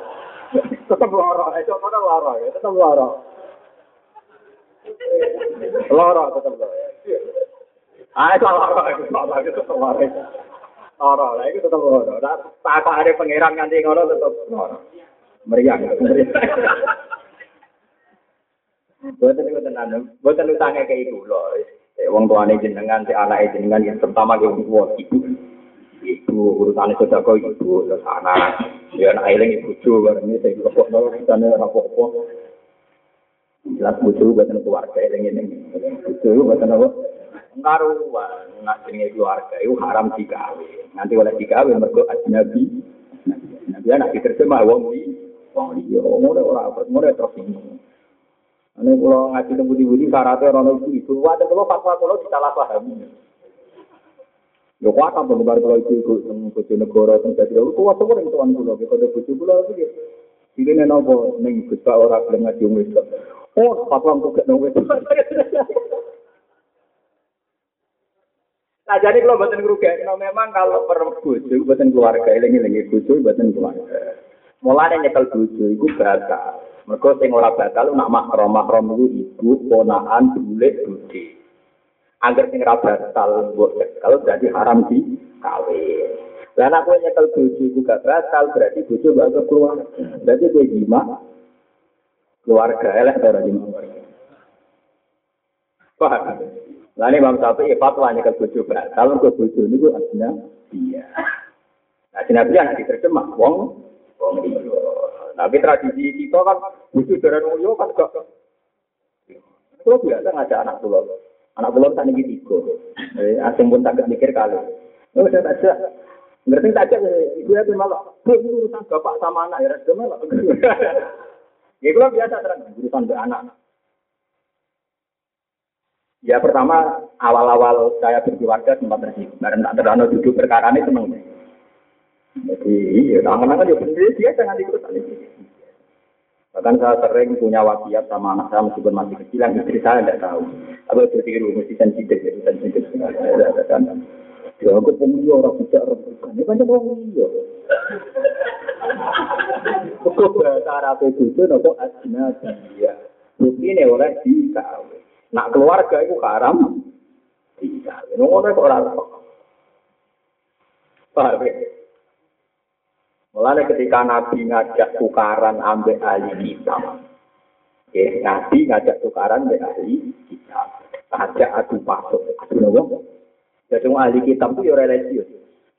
Loro. Itu mana loro ya? Tetep loro. Loro tetep loro. Ah, itu loro. Itu loro. Loro. Lah itu tetep loro. Tak ada pangeran nganti ngono tetep loro. Meriang. Buatan itu tenan, buatan utangnya ke ibu loh. Wong tuane jenengan, si anak jenengan yang pertama ke ibu, ibu, ibu itu jago ibu, terus anak, dia anak eling ibu cu, ini saya lepok nol, urusannya rapopo. Jelas bucu buatan keluarga eling ini, bucu buatan apa? Karuan, nak jenenge keluarga itu haram digawe. Nanti oleh digawe mergo ajnabi. Nabi anak diterjemah wong di wong liya, ngono ora, ngono terus ini. Kalau ngaji temu di budi syaratnya orang itu itu, wadah kalau fatwa kalau disalah pahami. Ya kuat apa nih kalau itu itu temu bojo negara temu jadi lalu kuat semua yang tuan pulau, kita ada bojo pulau lagi. Ini nih nopo neng bisa orang belum ngaji umum Oh, fatwa untuk gak nunggu Nah jadi kalau buatan kerugian, memang kalau per bojo buatan keluarga, lagi bojo buatan keluarga. Mulai nyekel bojo itu batal. Mereka sing ora batal nak mahram mahram iku ibu, ponakan, bulik, budi. Angger sing ora batal mbok kalau berarti haram di kawin. Lah anak kowe nyekel bojo iku gak batal berarti bojo gak keluar. Berarti kowe jima keluarga elek ora jima keluarga. Paham? Lah ini Bang Sapi ya fatwa nyekel bojo batal bojo niku aslinya iya. Nah, Nabi anak diterjemah wong. Tapi tradisi kita kan butuh darah mulio kan gak. Kalau biasa ngajak anak pulau. Anak pulau tak nih tiga. Eh, asing pun tak mikir kali. Oh, tak. Ngerti tak ajak, ibu ya malah. Bu, urusan bapak sama anak ya, rasa malah. Ya, kalau biasa terang, urusan ke anak. Ya pertama awal-awal saya berkeluarga sempat tersinggung karena tak terlalu duduk perkara ini seneng. Iya, tangan-tangan ya sendiri dia jangan ikut Bahkan saya sering punya wasiat sama anak saya meskipun masih kecil, yang istri saya tidak tahu. Tapi tiru, mesti sensitif, jadi sensitif. Ya, aku pemilih orang bisa orang bukan. Ini kan orang iya. Kok bahasa Arab itu nopo asna dia. Bukti ini oleh dikawin. Nak keluarga itu haram dikawin. Ngono kok ora Paham ya? Mulanya ketika Nabi ngajak tukaran ambek ahli kitab. Ya, Nabi ngajak tukaran ambek ahli kitab. Ngajak adu pasuk. Adu nopo? Jadi ahli kitab itu ya religius.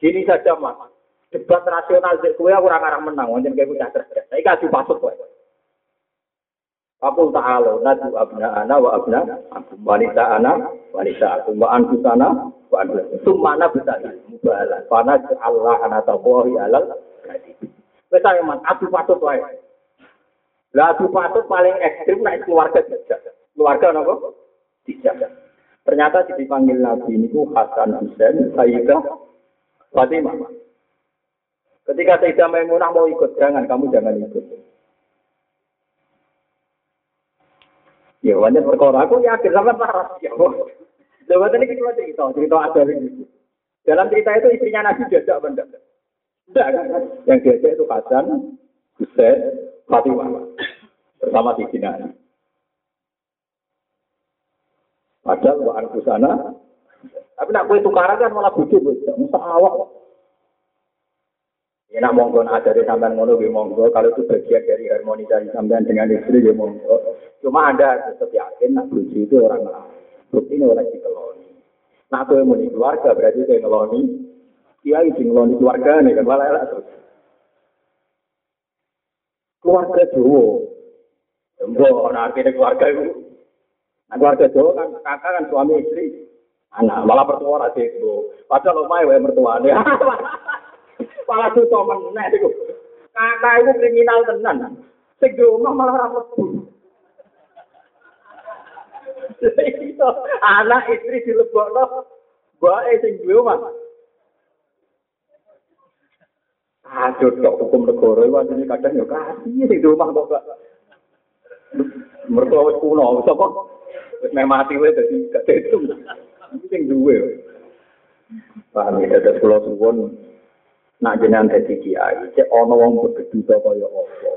Gini saja mas. Debat rasional dari kue aku orang menang. Wajan kayak punya cerdas. Saya kasih pasuk kue. Fakul ta'ala nadu abna ana wa abna wanita ana wanita aku wa antu sana wa antu sumana bisa mubalah fana Allah ana tawahi alal Wes ayo man, adu patut wae. Lah adu patut paling ekstrim nek keluarga tidak. Keluarga napa? Tidak. Ternyata dipanggil Nabi ini Hasan Husain, Sayyidah Fatimah. Ketika Sayyidah Maimunah mau ikut, jangan kamu jangan ikut. Ya, banyak perkara. Aku yakin sama parah. Ya, Coba tadi kita cerita, cerita ada ini. Dalam cerita itu istrinya Nabi jajak benda. Tidak kan? Yang diajak itu Hasan, Husain, Fatimah. Bersama di sini. Padahal wa anku sana. Tapi nak kue tukaran kan malah bujuk, Musa awak. Ya nak monggo ada di sampean ngono di monggo. Kalau itu bagian dari harmonisasi sampean dengan istri ya monggo. Cuma anda tetap yakin nak bujuk itu orang lain. Bukti ini orang dikeloni. Nak kue mau keluarga berarti kue ngeloni kiai sing ngeloni keluarga nih kan malah elak terus. Keluarga Jawa. Mbok ana artine keluarga itu. Nah, keluarga Jawa kan kakak kan suami istri. Anak malah pertua ra itu. Padahal omahe wae mertuane. malah tuh meneh iku. Kakak itu kriminal tenan. Sing di malah ra mlebu. anak istri dilebokno mbake sing duwe omah. Aduh, tok hukum negara itu aslinya kadang ya kasih di rumah kok. Mertua wis kuno, sapa? Wis meh mati wae dadi gak. Iki sing duwe. Paham ya, dados kula suwun nak jenengan dadi kiai, cek ana wong begeduta kaya apa.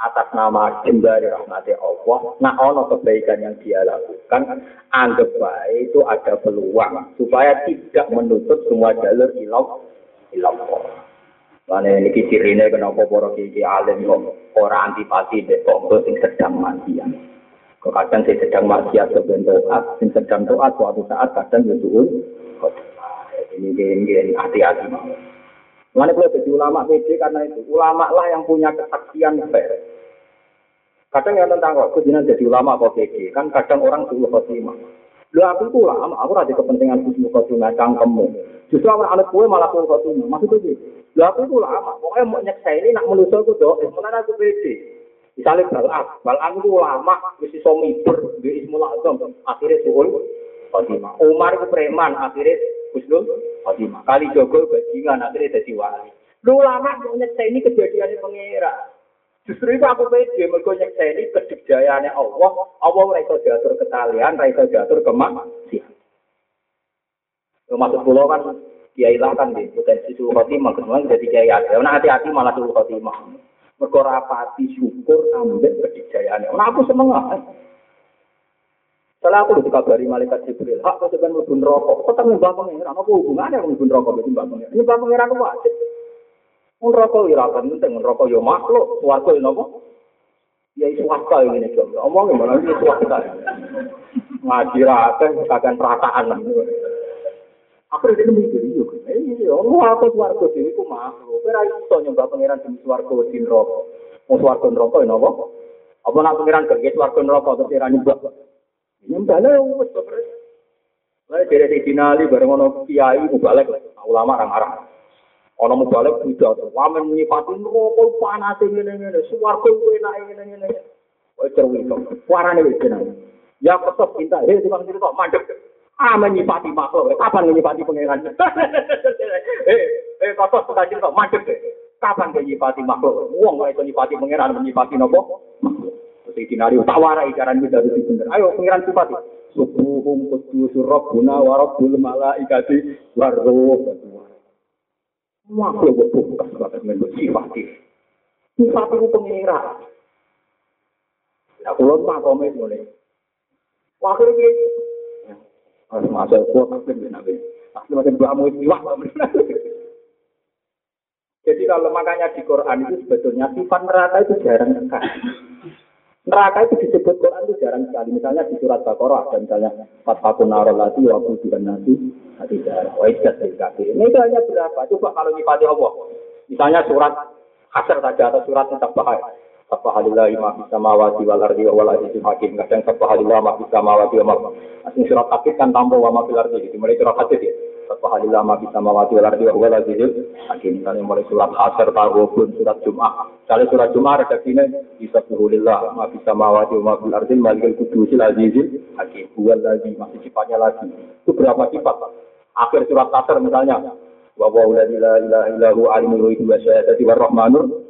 Atas nama jembari rahmati Allah, nak ana kebaikan yang dia lakukan, anggap baik itu ada peluang supaya tidak menutup semua jalur ilah ilah Lane niki cirine kenapa para kiai alim kok ora antipati dek tonggo sing sedang maksiat. Kok kadang sing sedang maksiat sebentar taat, sedang taat suatu saat kadang yo suul. Ini gini hati-hati. Mana boleh jadi ulama PD karena itu ulama lah yang punya kesaksian fair. Kadang yang tentang kok kujinan jadi ulama kok PD kan kadang orang suul khotimah. Lu aku itu ulama, aku ada kepentingan suul khotimah cangkemmu. Justru orang anak gue malah suul khotimah. Maksudnya gitu. Lah aku itu lama, pokoknya mau nyeksa ini nak menuso aku doa, sebenarnya aku pede. Misalnya balak, balak itu lama, mesti iso miber, di ismul azam, akhirnya suhul, Fatimah. Umar itu preman, akhirnya Husnul Fatimah. Kali Jogo bajingan, akhirnya jadi wali. Lu lama mau nyeksa ini kejadiannya pengira. Justru itu aku pede, mereka nyeksa ini kedikjayaannya Allah, Allah raiso diatur ketalian, raiso diatur kemaksian. Maksud pulau kan kiai lah kan di potensi suhu khotimah kedua jadi kiai ada nah hati-hati malah suhu khotimah mereka rapati syukur ambil kedijayaan nah aku seneng lah setelah aku dikabari malaikat Jibril, hak kau sebenarnya rokok, kau tak nyembah pengiran, apa hubungannya melebur rokok dengan nyembah pengiran? Nyembah pengiran itu wajib. Mun rokok ya ora penting, rokok ya makhluk, swarga ya napa? Ya isu swasta ini nih, omong gimana ini swasta. Ngaji rata, kakek perasaan. Aku ini mikir, iya, iya, oh, aku suarga diri ku makhluk. Kira iso nyembah pangeran di suarga di neraka. Mau suarga neraka ya napa? Apa nak pangeran kerja suarga neraka terus ora nyembah? Nyembah lah wis beres. Lah dari di dinali bareng ono kiai mubalek ulama arang-arang. Ono mubalek tidak wamen nyipati neraka panas ngene-ngene, suarga ku enak ngene-ngene. Oh cerwi kok. Wis jeneng. Ya kesep cinta, hei tukang cerita mandek. Ah menyipati makhluk, kapan menyipati pangeran? eh, eh kotor suka kok mandek deh. Kapan menyipati makhluk? Wong kok itu nyipati pangeran menyipati nopo? Terus dinari tawara ikaran kita harus bener. Ayo pangeran sifati. Subuhum kudusur rabbuna wa rabbul malaikati warruh. Makhluk bukas kata dengan sifati. Sifati pangeran. Ya, kalau tak komen boleh. Wakil masuk tapi nabi. Jadi kalau makanya di Quran itu sebetulnya sifat neraka itu jarang sekali. Neraka itu disebut Quran itu jarang sekali. Misalnya di surat Baqarah dan misalnya Fatfakun Narolati waktu juga nanti hati. Wajib dari Ini itu hanya berapa? Coba kalau nyifati Allah. Misalnya surat Hasr saja atau surat tentang bahaya. Subhanallahi ma fis samawati wal ardi wa wal azizul hakim. Kadang subhanallahi ma fis samawati wa ma. Asing surat Fakir kan tambah wa ma fil ardi. Mulai surat Fakir ya. Subhanallahi ma fis samawati wal ardi wa wal azizul hakim. Misalnya mulai surat Hasr pun surat Jumat. Misalnya surat Jumat redaksinya Bismillah ma fis samawati wa ma fil ardi malikul kudusil azizul hakim. Huwal lagi masih sifatnya lagi. Itu berapa sifat? Akhir surat Hasr misalnya wa wa la ilaha illa huwa alimul ghaibi wa syahadati warahmanur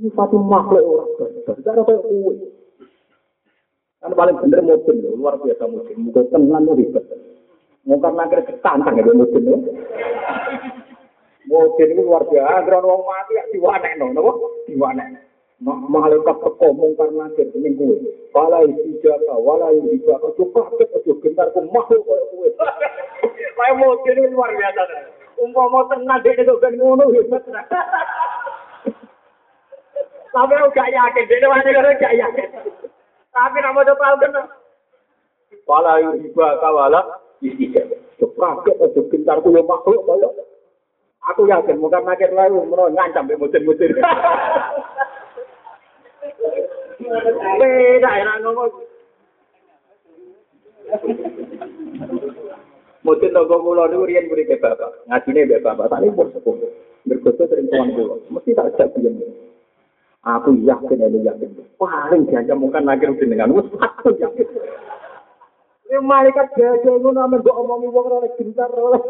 Ini satu makhluk orang. Tidak ada kue. Kan paling bener mungkin luar biasa mungkin. Mungkin tenang tuh ribet. Mau karena kira ketantang ya mungkin ya. Mungkin itu luar biasa. Agar orang mati ya diwanek no, no? Diwanek. Malaikat teko mungkar nakir ini gue. Walai sijaka, walai hibaka. Ojo kaget, ojo gentar, ku makhluk kayak gue. Kayak mungkin itu luar biasa. Umpama tenang, dia itu kan ngono. Tapi aku gak yakin, dia wani kalau gak yakin. Tapi nama itu tahu kan? Pala iba kawala istijab. Kaget aja pintar kulo makhluk kaya. Aku yakin bukan makin lalu menawa ngancam be mutin-mutin. Beda ya ngomong. Mungkin toko pulau itu rian beri ke bapak, ngajine ke bapak, tadi pun sepuh. Bergoso sering tuan pulau, mesti tak ajak biang. Aku yakin ini yakin. Paling diancam mungkin lagi dengan, wes aku yakin. Ini malaikat gajah itu namanya gue omongi wong ora gentar ora.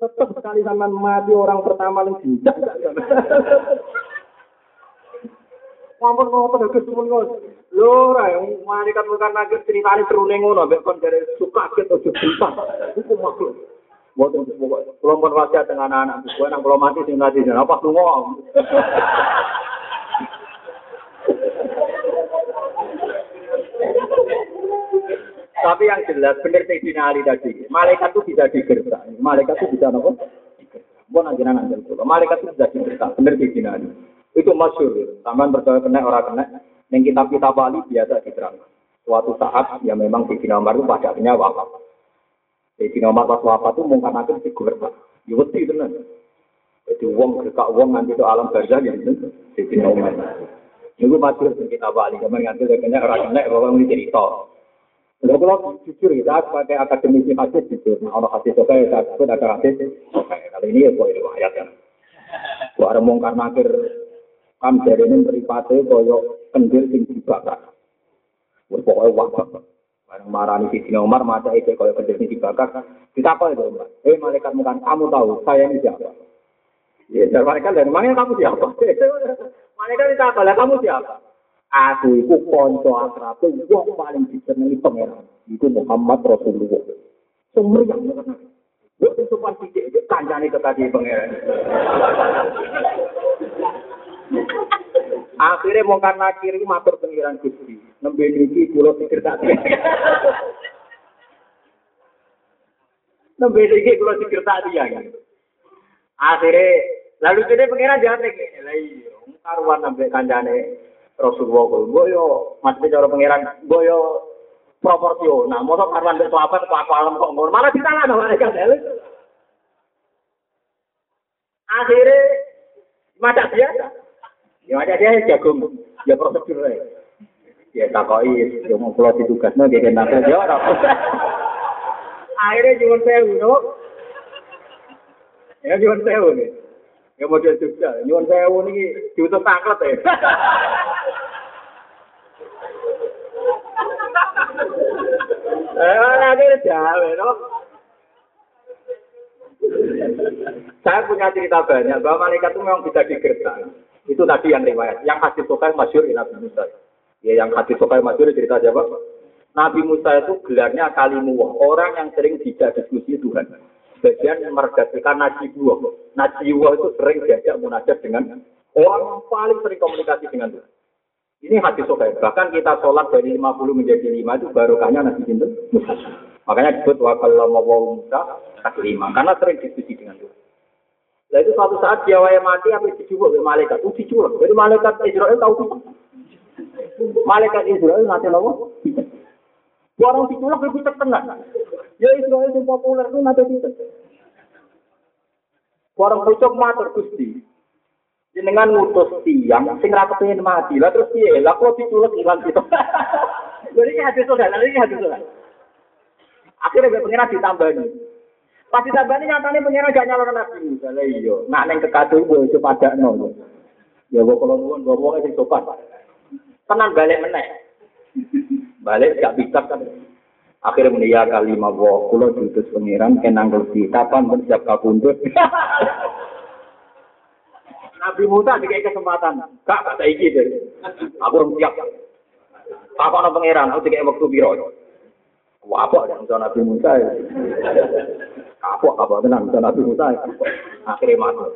Tetap sekali sama mati orang pertama yang jinjak. Mampun ngopo Gus suwun Gus. Lho ora malaikat bukan nagih ceritane terune ngono mbek kon dari suka ojo cinta. Iku makhluk. Pokok kula pun wasiat dengan anak-anak gue nang kula mati sing mati apa lunga. Tapi yang jelas benar Sayyidina Ali tadi, malaikat itu bisa digertak. Malaikat itu bisa nopo? Bukan ajaran anjel Malaikat itu bisa digertak. Benar Sayyidina Ali. Itu masyur. Taman percaya kena orang kena. Yang kitab-kitab Bali biasa diterang. Suatu saat ya memang di Umar itu pada akhirnya wafat. Di Umar pas wafat itu mungkin akan digurta. Ya betul tenan. Jadi uang berkak uang nanti itu alam barzah yang itu di Umar. Itu masyur di kitab Bali. Kemarin nganti kena orang kena orang ini cerita. Kalau kalau jujur kita pakai akademisi hadis jujur, nah, orang hadis oke, saya sebut ada hadis oke. Kali ini ya buat riwayat kan. Buat ada mungkar nakir Kan dari ini meripate koyo kendil sing dibakar. Pokoknya wabak. Barang marani di Sina Umar, masa itu koyo kendil sing dibakar. Apa itu Umar? Eh malaikat mukan, kamu tahu saya ini siapa? Ya, malaikat dari mana kamu siapa? malaikat kita apa? Kamu siapa? Aku itu konco akrab, wong paling disenangi pangeran. Itu Muhammad Rasulullah. Sumriang Gue itu sopan sidik, kancane kekasih pangeran. Akhirnya mau karena kiri matur pengiran Gusti. Nembe niki kula pikir tak. Nembe niki kula pikir tak dia. Akhirnya lalu jadi pengiran jahat ngene. Lah iya, karuan nembe kancane Rasulullah kok. Mbok yo mesti cara pengiran, mbok yo proporsional. Mosok karuan mbek sahabat kok alam kok ngono. Malah ditangan mereka. Akhirnya macam biasa. Ya ada dia jagung, ya prosedur ya. Ya takoi, ya mau pulau ditugasnya dia kena ya ora. Akhirnya cuma sewu? Ya cuma sewu nih. Ya model Jogja, nyuwun sewu niki diutus tangklet ya. Saya punya cerita banyak bahwa malaikat itu memang bisa digertak. Itu tadi yang riwayat. Yang hadis Sokai masyur Nabi Musa. Ya yang hadis Sokai masyur cerita siapa? Nabi Musa itu gelarnya kalimuwah. Orang yang sering tidak diskusi Tuhan. Bagian mergasikan najiwah. Najiwah itu sering diajak munajat dengan orang paling sering komunikasi dengan Tuhan. Ini hadis Sokai. Bahkan kita sholat dari 50 menjadi 5 itu barokahnya Nabi Musa. Makanya disebut wakal mau Musa lima. Karena sering diskusi dengan Tuhan. Nah itu suatu saat dia waya mati apa dijubuk oleh malaikat. Itu diculak. Jadi malaikat Israel tahu itu. Malaikat Israel nanti nopo. Orang diculak lebih terkenal. Ya Israel yang populer itu nanti itu. Orang pucuk matur Gusti. Jenengan ngutus tiang sing ra kepengin mati. Lah terus piye? Lah kok diculak ilang gitu. Jadi ini hadis saudara, ini hadis saudara. Akhirnya pengiran ditambahin. Pasti sabane nyatane pengen gak nyalon nabi Musa. Lah iya, nak ning kekadu gue coba padakno. Ya kok kalau nuwun gue wong sing sopan. Tenan balik meneh. Balik gak bisa kan. Akhirnya menia kali lima wo, kulo jutus pengiran kenang ngerti kapan bersiap kapundut. Nabi Musa dikasih kesempatan, gak kata iki deh. Aku siap. Apa no pangeran, aku dikasih waktu biro. Wah, apa yang Nabi Musa ya? Kapok apa tenang bisa Nabi Musa akhirnya masuk.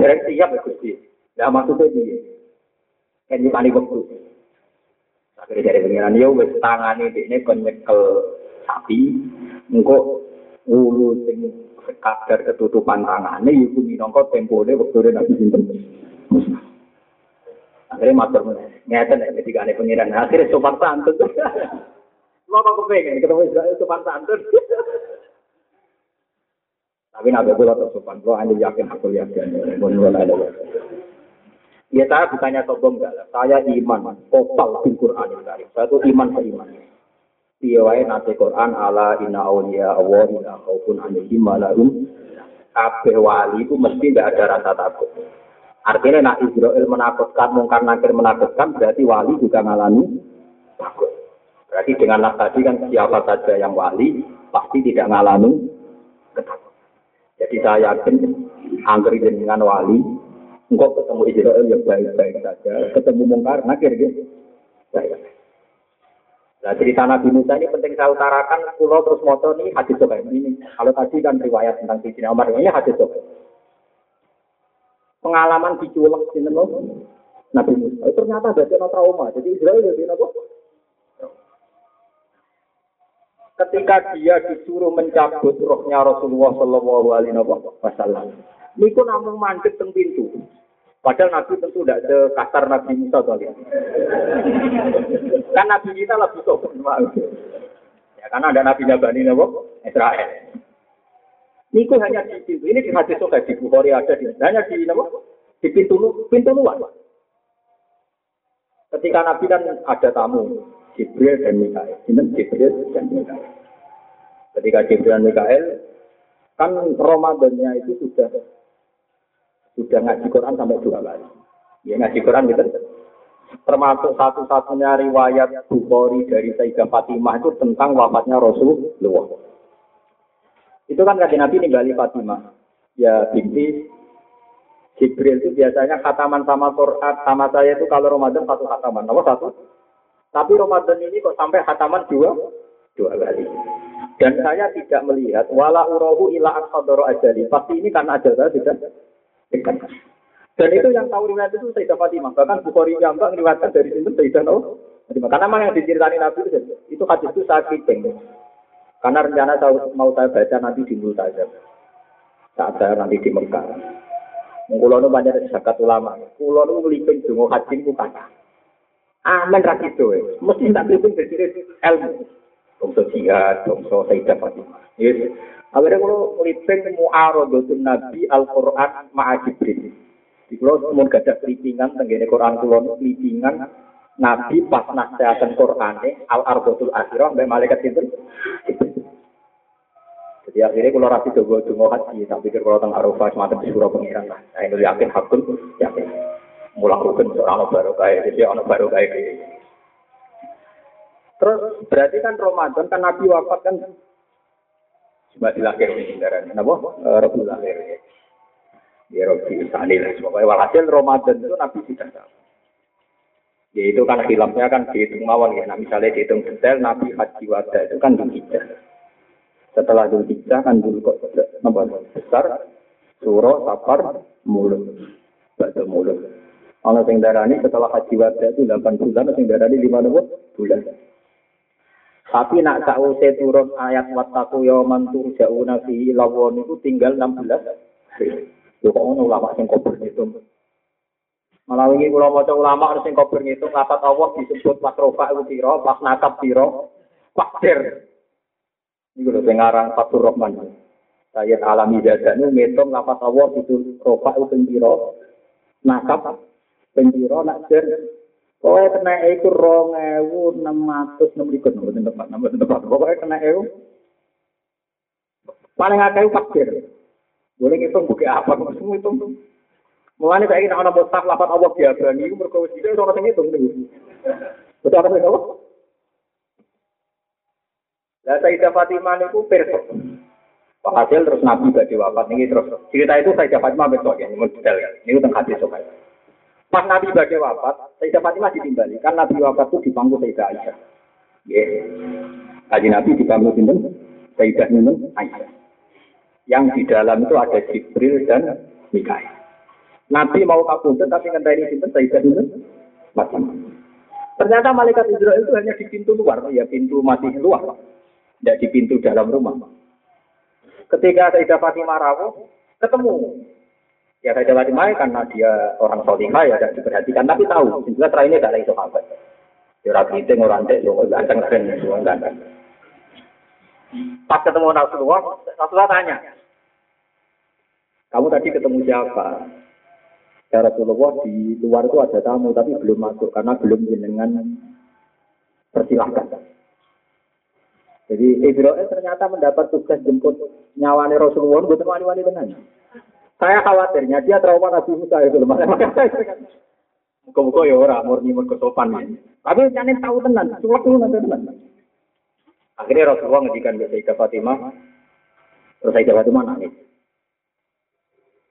Jadi siap ya Gusti. Ya maksudnya dia. Kan nih waktu. Akhirnya dari pengiran ya wes tangan ini kon nyekel sapi. Engkau ulu sing sekadar ketutupan tangannya ibu minongko tempone waktu Nabi Sinten. Akhirnya matur ngeten ya ketika ada pengiran. Akhirnya sopan santun. Lo kok kepengen ketemu Israel sopan santun. Tapi nabi kula sopan, kula hanya yakin aku yakin. Ya saya bukannya sombong enggak Saya iman total di Quran Saya itu iman ke iman. Piye nate Quran ala inna awliya Allah la khaufun alaihim wali itu mesti tidak ada rasa takut. Artinya nak Israel menakutkan, mungkar nakir menakutkan, berarti wali juga ngalami takut. Berarti dengan nas tadi kan siapa saja yang wali pasti tidak ngalami ketakutan. Jadi saya yakin angker dengan wali, engkau ketemu Israel yang baik-baik saja, ketemu mungkar nakir gitu. Saya. Nah cerita Nabi Musa ini penting saya utarakan, pulau terus motor ini hadis sobat ini. Kalau tadi kan riwayat tentang Sayyidina Umar, ini hadis sobat. Pengalaman diculek di Nabi Musa. Itu ternyata ada trauma. Jadi Israel jadi apa? Ketika dia disuruh mencabut rohnya Rasulullah Shallallahu Alaihi Wasallam, niku namun mandek teng pintu. Padahal Nabi tentu tidak sekasar Nabi Musa kalian. Kan Nabi kita lebih sopan. Ya, karena ada Nabi Nabi Nabi Israel. Niku hanya di pintu. Ini di hadis sokai di Bukhari ada di hanya di Nabi di pintu pintu luar. Ketika Nabi kan ada tamu Jibril dan Mikael. Ini Jibril dan Mikael. Ketika Jibril dan Mikael kan Ramadannya itu sudah sudah ngaji Quran sampai dua kali. Ya ngaji Quran gitu. Termasuk satu-satunya riwayat Bukhari dari Sayyidah Fatimah itu tentang wafatnya Rasulullah. Itu kan kajian Nabi ninggali Fatimah. Ya binti Jibril itu biasanya khataman sama Quran sama saya itu kalau Ramadan satu khataman. Nomor satu. Tapi Ramadan ini kok sampai khataman dua dua kali. Dan saya tidak melihat wala urahu ila aksadoro ajali. Pasti ini karena ajal saya tidak dekat. Dan itu yang tahu riwayat itu Sayyidah Fatimah. Bahkan Bukhari yang mbak meriwayatkan dari sini Sayyidah Fatimah. Karena memang yang diceritakan Nabi itu, itu hadis itu saya kiting. Karena rencana saya, mau saya baca nanti di Musa saja. Saat saya nanti di Mekah. Kulo nu banyak zakat ulama. Kulo nu ngelipin dungo haji ku kata. Amin ra gitu. Mesti tak ngelipin dari ilmu. Bangsa jihad, bangsa Sayyidah Fatimah. Yes. Akhirnya kalau ngelipin mu'arodatun Nabi Al-Quran ma'a Jibril. Di kalau mau gajah kelipingan, tenggine Quran kulo kelipingan Nabi pas nasihatan Quran al-arbatul akhirah mbak malaikat itu. Jadi akhirnya kalau rapi coba dungo haji, tak pikir kalau tentang Arafah semacam di surau pengiran lah. Saya ini yakin hakun, yakin. Mulang rukun seorang baru kayak, jadi orang baru kayak gitu. Terus berarti kan Ramadan kan Nabi wafat kan cuma dilahir di darah ini, nabo Rabu lahir. Ya Rabi Sani lah, pokoknya walhasil Ramadan itu Nabi sudah tahu. Ya itu kan filmnya kan dihitung mawon ya. Nah misalnya dihitung detail Nabi Haji Wada itu kan dihijah. Setelah dihijah kan dulu kok nomor besar surah safar mulut. Baca mulut. Kalau sing darani setelah Haji Wada itu 8 bulan, sing darani 5 bulan. Tapi nak sausé turun ayat wattaku yauman turja'una fi lawon itu tinggal 16. Yo kok ono ulama sing kober itu. Malah wingi kula maca ulama ana sing kober ngitung lapat Allah disebut pas rofa iku pira, pas nakap pira, fakir. Iku lho sing aran Fatur Rahman. Saya alami dadane ngitung lapat Allah itu rofa iku pira, nakap pira nak Kowe kena iku 2600 nemrikut mboten tepat, mboten tepat. Pokoke kena iku paling akeh fakir. Boleh ngitung buku apa, semua hitung. Mulane saya ingin ana mustaf lapat Allah diabani iku mergo wis dhewe ora sing ngitung niku. Betul apa niku? Lah Sayyidah Fatimah niku perso. Pak Hasil terus Nabi badhe wafat niki terus cerita itu Sayyidah Fatimah betul ya, mun detail kan. Niku teng hadis sok. Pas Nabi badhe wafat, Sayyidah Fatimah ditimbali kan Nabi wafat itu di pangku Sayyidah Aisyah. Nggih. Kaji Nabi di sinten? Sayyidah Aisyah. Yang di dalam itu ada Jibril dan Mikail. Nabi mau kabundut tapi ngenteni sinten Sayyidah itu. Ternyata malaikat Israel itu hanya di pintu luar, ya pintu masih luar, tidak di pintu dalam rumah. Ketika Sayyidah Fatimah rawuh, ketemu. Ya Sayyidah Fatimah karena dia orang solihah ya dan diperhatikan, tapi tahu, juga terakhir tidak itu apa. Ya rapi itu orang dek, lo ganteng keren, ganteng. Pas ketemu Rasulullah, Rasulullah tanya, kamu tadi ketemu siapa? Ya Rasulullah di luar itu ada tamu tapi belum masuk karena belum jenengan persilahkan. Jadi Ibrahim ternyata mendapat tugas jemput nyawani Rasulullah bukan wani-wani tenan. Saya khawatirnya dia trauma Nabi Musa itu lemah. Muka-muka ya orang murni mergo sopan. Tapi jangan tahu tenan, cuma itu nanti tenan. Akhirnya Rasulullah ngedikan ke Sayyidah Fatimah, terus Sayyidah Fatimah nangis.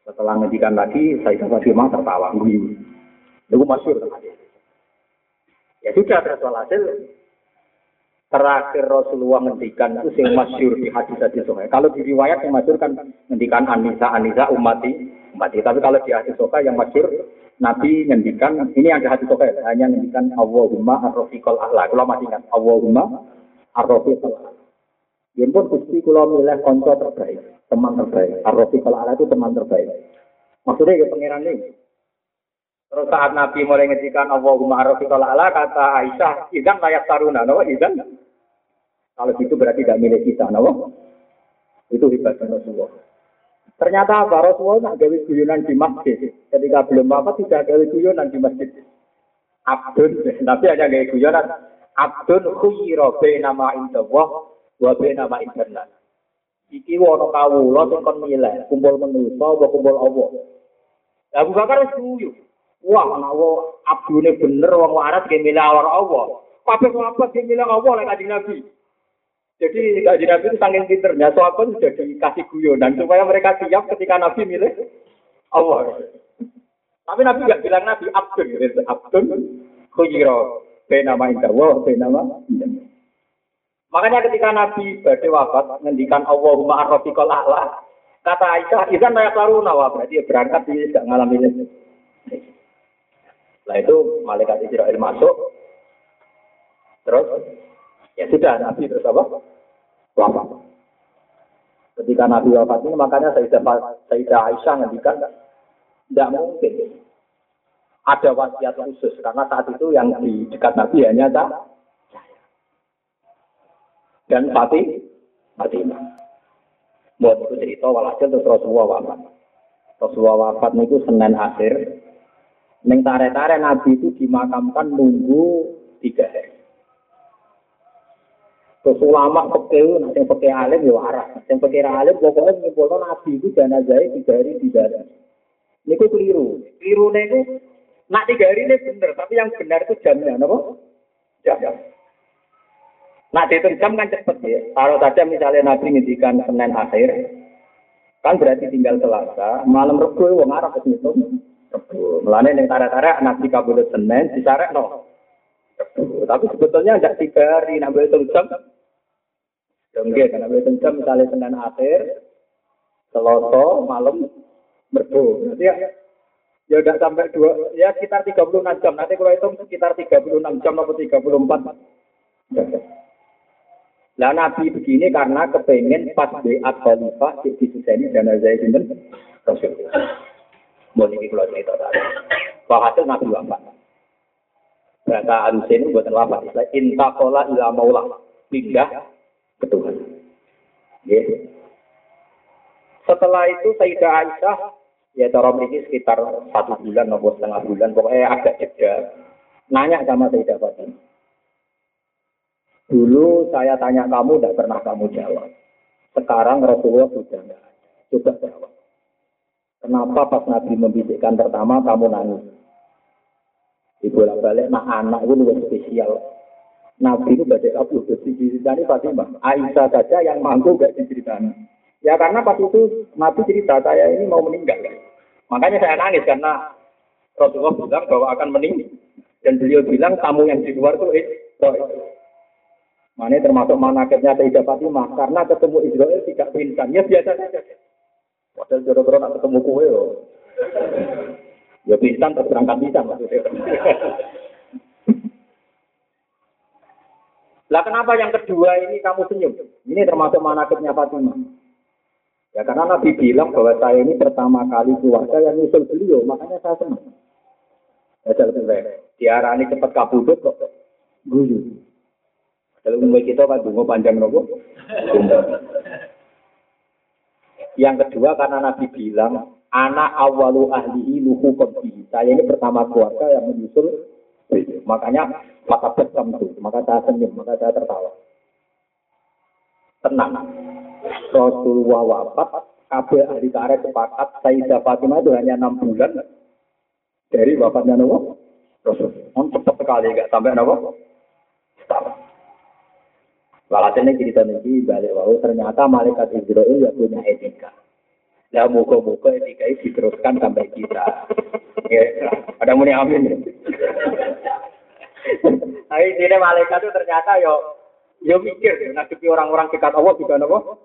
Setelah ngedikan lagi, Sayyidah Fatimah tertawa, guyu. Itu masyur. Ya sudah, terus hasil terakhir Rasulullah ngendikan itu yang masyur di hadis hadis. Kalau di riwayat yang masyur kan ngendikan Anisa Anisa umati umati. Tapi kalau di hadis sokai yang masyur Nabi ngendikan ini ada hadis sokai hanya ngendikan Allahumma arrofiqol ahla. Kalau masih ingat Allahumma arrofiqol ahla. Dia pun gusti kalau milih konco terbaik, teman terbaik. Arrofiqol ahla itu teman terbaik. Maksudnya ya pangeran ini. Terus saat Nabi mulai ngedikan Allahumma arrofiqol ahla kata Aisyah, idan layak taruna, no? idan kalau gitu berarti tidak milik kita, no? Itu hebatnya Rasulullah. Ternyata apa? Rasulullah nak gawe guyonan di masjid. Ketika belum apa tidak gawe guyonan di masjid. Abdun, tapi hanya gawe guyonan. Abdun khuyira nama indallah wa nama internet. Iki wono kawula sing kon milih, kumpul manusa apa kumpul Allah. Abu Bakar wis guyu. Wah, ana abdune bener wong waras ge milih Allah. Kabeh sahabat ge milih Allah lek kanjeng Nabi. Jadi kaji Nabi itu saking pinternya, sahabat sudah dikasih guyonan supaya mereka siap ketika Nabi milih Allah. Tapi Nabi nggak bilang Nabi Abdul. Abdul khuyiro nama indawa, nama Makanya ketika Nabi badai wafat, ngendikan Allahumma arrofiqol a'la, kata Aisyah, izan layak laruna, wah berarti berangkat dia tidak ngalami ini. Setelah itu malaikat Israel masuk, terus Ya sudah, Nabi terus apa? Wafat. Ketika Nabi wafat ini, makanya Sayyidah, Aisyah ngendikan, tidak mungkin ada wasiat khusus karena saat itu yang di dekat Nabi hanya saya dan Fatih Fatimah. Buat itu cerita walhasil terus Rasulullah wafat. Rasulullah wafat itu Senin akhir. Neng tare-tare Nabi itu dimakamkan nunggu tiga hari. Terus ulama pekeh, nanti pekeh alim ya waras. Yang pekeh alim pokoknya menyimpulkan nabi itu jenazah tiga hari di dalam. Ini kok keliru. Keliru itu, nak tiga hari ini benar, tapi yang benar itu jamnya, apa? Jam. Nah, dihitung jam kan cepet ya. Kalau saja misalnya Nabi ngintikan Senin akhir, kan berarti tinggal Selasa, malam Rebu wong Arab wis ngitung. Rebu. Mulane ning tarik-tarik Nabi kabul Senin disarek no. Tapi sebetulnya tidak tiga hari, nak boleh jam Oke, karena betul jam misalnya Senin akhir, Selasa malam merbu. Berarti ya, ya udah sampai dua, ya sekitar 36 jam. Nanti kalau hitung sekitar 36 jam atau 34. Nah Nabi begini karena kepengen pas beat khalifah di dan saya sinten Rasulullah. Mau ini kalau cerita tadi. Bahasa Nabi wafat. Bahasa Alusin buatan wafat. Intakola ila maulah. Pindah ke Tuhan. Ya. Setelah itu Sayyidah Aisyah, ya cara ini sekitar satu bulan atau setengah bulan, pokoknya agak jeda. Nanya sama Sayyidah Fatimah. Dulu saya tanya kamu, tidak pernah kamu jawab. Sekarang Rasulullah sudah tidak Coba jawab. Kenapa pas Nabi membisikkan pertama kamu nangis? Ibu balik, nah anak itu lebih spesial. Nabi itu badai kabur, diceritani Fatimah. Aisyah saja yang mampu gak diceritani. Ya karena pas itu Nabi cerita, saya ini mau meninggal. Makanya saya nangis karena Rasulullah bilang bahwa akan meninggal. Dan beliau bilang tamu yang di luar itu itu. Mana termasuk manakibnya Sayyidah Fatimah. Karena ketemu Israel tidak pingsan. Ya biasa saja. Padahal jodoh-jodoh nak ketemu kue. Ya pingsan terus berangkat bisa maksudnya. Lah kenapa yang kedua ini kamu senyum? Ini termasuk manakibnya Fatimah. Ya karena Nabi bilang bahwa saya ini pertama kali keluarga yang nyusul beliau, makanya saya senang. Ya. Diarani cepat kabudut kok. Guyu. Kalau umur kita kan dungo panjang nopo. Yang kedua karena Nabi bilang, anak awalu ahlihi luhu kobi. Saya ini pertama keluarga yang menyusul Makanya maka bersam itu, maka saya senyum, maka saya tertawa. tenang. Rasulullah wafat, kabeh ahli tarikh sepakat Sayyidah Fatimah itu hanya enam bulan dari wafatnya Nabi Rasul. Cepat sekali, gak sampai Nabi. Walhasil ini cerita ini balik wau ternyata malaikat Israel ya punya etika. Ya muka-muka etika itu diteruskan sampai kita. Ya, ada muni amin. Tapi ini malaikat itu ternyata yo yo mikir ngadepi orang-orang dekat Allah juga nopo.